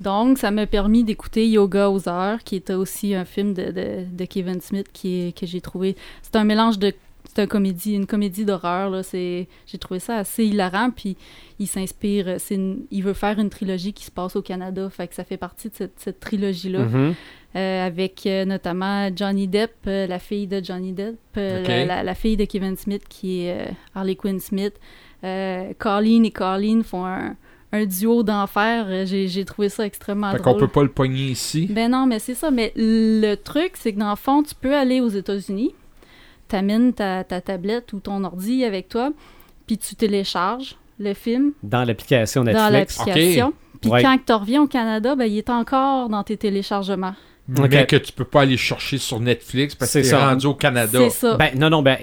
Donc, ça m'a permis d'écouter Yoga aux heures, qui était aussi un film de, de, de Kevin Smith qui que j'ai trouvé. C'est un mélange de. C'est un comédie, une comédie d'horreur. j'ai trouvé ça assez hilarant. Puis il s'inspire. Il veut faire une trilogie qui se passe au Canada. Fait que ça fait partie de cette, cette trilogie-là. Mhm. Euh, avec euh, notamment Johnny Depp, euh, la fille de Johnny Depp, la, la- la fille de Kevin Smith qui est Harley Quinn Smith. Colleen et Colleen font un, un duo d'enfer. J'ai, trouvé ça extrêmement Fait qu'on drôle. peut pas le pogner ici. Ben non, mais c'est ça. Mais le truc, c'est que dans le fond, tu peux aller aux États-Unis, t'amènes ta, ta tablette ou ton ordi avec toi, puis tu télécharges le film Dans l'application dans Netflix. l'application. Puis Ouais. quand tu reviens au Canada, ben, il est encore dans tes téléchargements. Ok. Mais que tu peux pas aller chercher sur Netflix parce que C'est rendu au Canada. C'est ça. Ben non, non, ben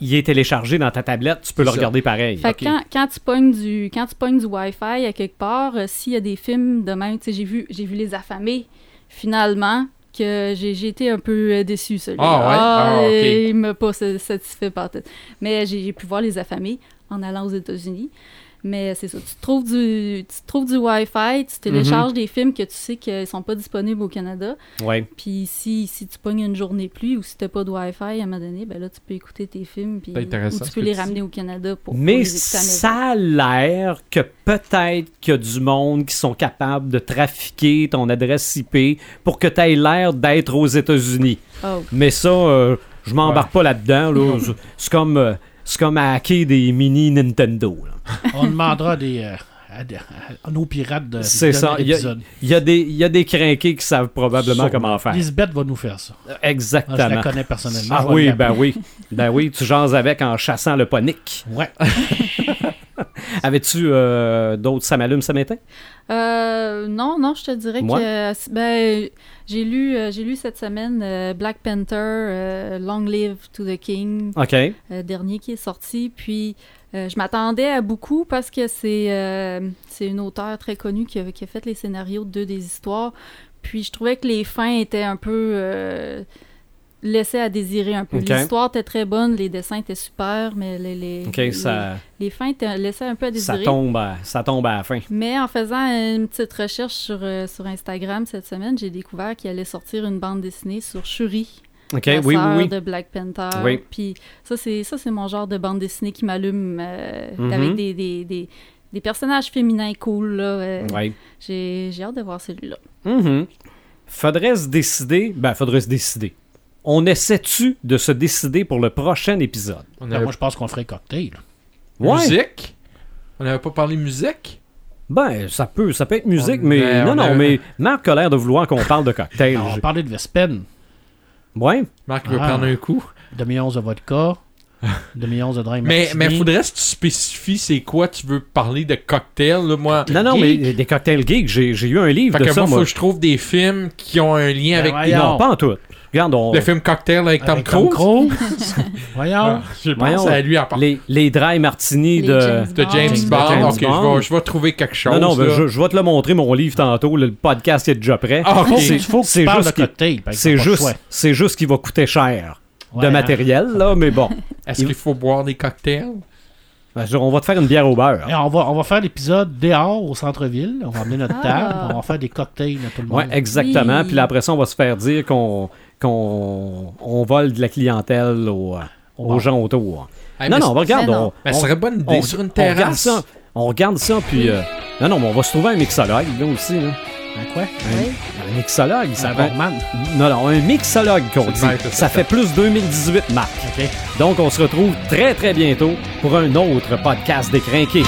il- est téléchargé dans ta tablette, tu peux le ça. regarder pareil. Fait quand, quand tu pognes du quand tu pognes du Wi-Fi à quelque part, euh, s'il y a des films de même, tu sais, j'ai vu j'ai vu les affamés finalement que j'ai été un peu euh, déçue celui-là. Ah ouais? Ah, ok. Il m'a pas sa- satisfait par tout. Mais j'ai j'ai pu voir les affamés en allant aux États-Unis. Mais c'est ça, tu trouves du tu trouves du Wi-Fi, tu télécharges des films que tu sais qu'ils sont pas disponibles au Canada. Ouais. Puis si, si tu pognes une journée pluie ou si t'as pas de Wi-Fi à un moment donné, ben là tu peux écouter tes films puis C'est intéressant, ou tu peux les ramener au Canada pour, pour Mais les la maison. ça a l'air que peut-être qu'il y a du monde qui sont capables de trafiquer ton adresse IP pour que tu aies l'air d'être aux États-Unis. Oh. Mais ça, euh, je m'embarque pas là-dedans. là. C'est- [laughs] C'est comme, euh, c'est comme à hacker des mini Nintendo. là. [laughs] On demandera des, euh, à, des- à nos pirates de C'est ça. Il y, a, il y a des- il y a des crinqués qui savent probablement Sûrement. comment faire. Lisbeth va nous faire ça. Ah, je Exactement. la connais personnellement. Ah oui, ben oui. Ben oui, tu jases avec en chassant le ponique. Ouais. [laughs] Avais-tu euh, d'autres ça m'allume, ça m'éteint? Euh, non, non, je te dirais Moi? que euh, ben, j'ai lu, euh, j'ai lu cette semaine euh, Black Panther, euh, Long Live to the King, OK. euh, dernier qui est sorti. Puis je m'attendais à beaucoup parce que c'est c'est une auteure très connue qui a, qui a fait les scénarios de deux des histoires. Puis je trouvais que les fins étaient un peu. Laissait à désirer un peu. L'histoire était très bonne, les dessins étaient super, mais les, les, les, ça, les fins laissaient un peu à ça, désirer. tombe à, ça tombe à la fin. Mais en faisant une petite recherche sur, euh, sur Instagram cette semaine, j'ai découvert qu'il allait sortir une bande dessinée sur Shuri, OK, la oui, oui, sœur oui. de Black Panther. Oui. Puis ça, c'est ça, c'est mon genre de bande dessinée qui m'allume euh, Mhm. avec des, des, des, des personnages féminins cool. Là, euh, Ouais. j'ai, j'ai hâte de voir celui-là. Mhm. Faudrait se décider. Ben, faudrait se décider. On essaie-tu de se décider pour le prochain épisode? On Ben, avait moi, je pense qu'on ferait cocktail. Ouais. musique? On n'avait pas parlé musique? Ben, ça peut, ça peut être musique, On mais a- non, on non, mais Marc a l'air de vouloir qu'on parle de cocktail. On parlait de Vespen, Ouais. Marc veut Ah. prendre un coup. demi-once de vodka, [laughs] demi-once de dry Mais, mais faudrait que tu spécifies c'est quoi tu veux parler de cocktail. Là, moi, Non, non, mais des cocktails geeks, j'ai j'ai eu un livre fait de que ça, moi, faut moi. que je trouve des films qui ont un lien avec voyons. Non, pas en tout. Regarde, on... le film Cocktail avec, Avec Tom Cruise? [laughs] Voyons. Ah, je pense Voyons. à lui en parlant. les, les dry martini Les de... James De James Bond. Bond. James ok, Bond. Je, vais, je vais trouver quelque chose. Non, non, ben, je, je vais te le montrer, mon livre, tantôt. Le podcast est déjà prêt. Ah, ok. Faut, C'est- il faut que c'est tu parles de juste qu'il- cocktail. C'est juste, c'est juste qu'il va coûter cher Ouais, de hein. matériel, là, mais bon. Est-ce qu'il faut boire des cocktails? On va te faire une bière au beurre. Et on, va, on va faire l'épisode dehors au centre-ville. On va amener notre Ah. table. On va faire des cocktails à tout le monde. Ouais, exactement. Oui. Puis là, après ça, on va se faire dire qu'on qu'on on vole de la clientèle aux, Au aux gens autour. Hey, non, non, regarde. Mais On, non. Mais on- ce serait bonne idée on- sur une on regarde terrasse. ça. On regarde ça, puis... euh, non, non, mais on va se trouver un mixologue, là, aussi. Là. Un quoi? Oui. Un mixologue, ça Un barman. Non, non, un mixologue qu'on dit. Ça ça. fait plus 2018, Marc. Donc, on se retrouve très, très bientôt pour un autre podcast décrinqué.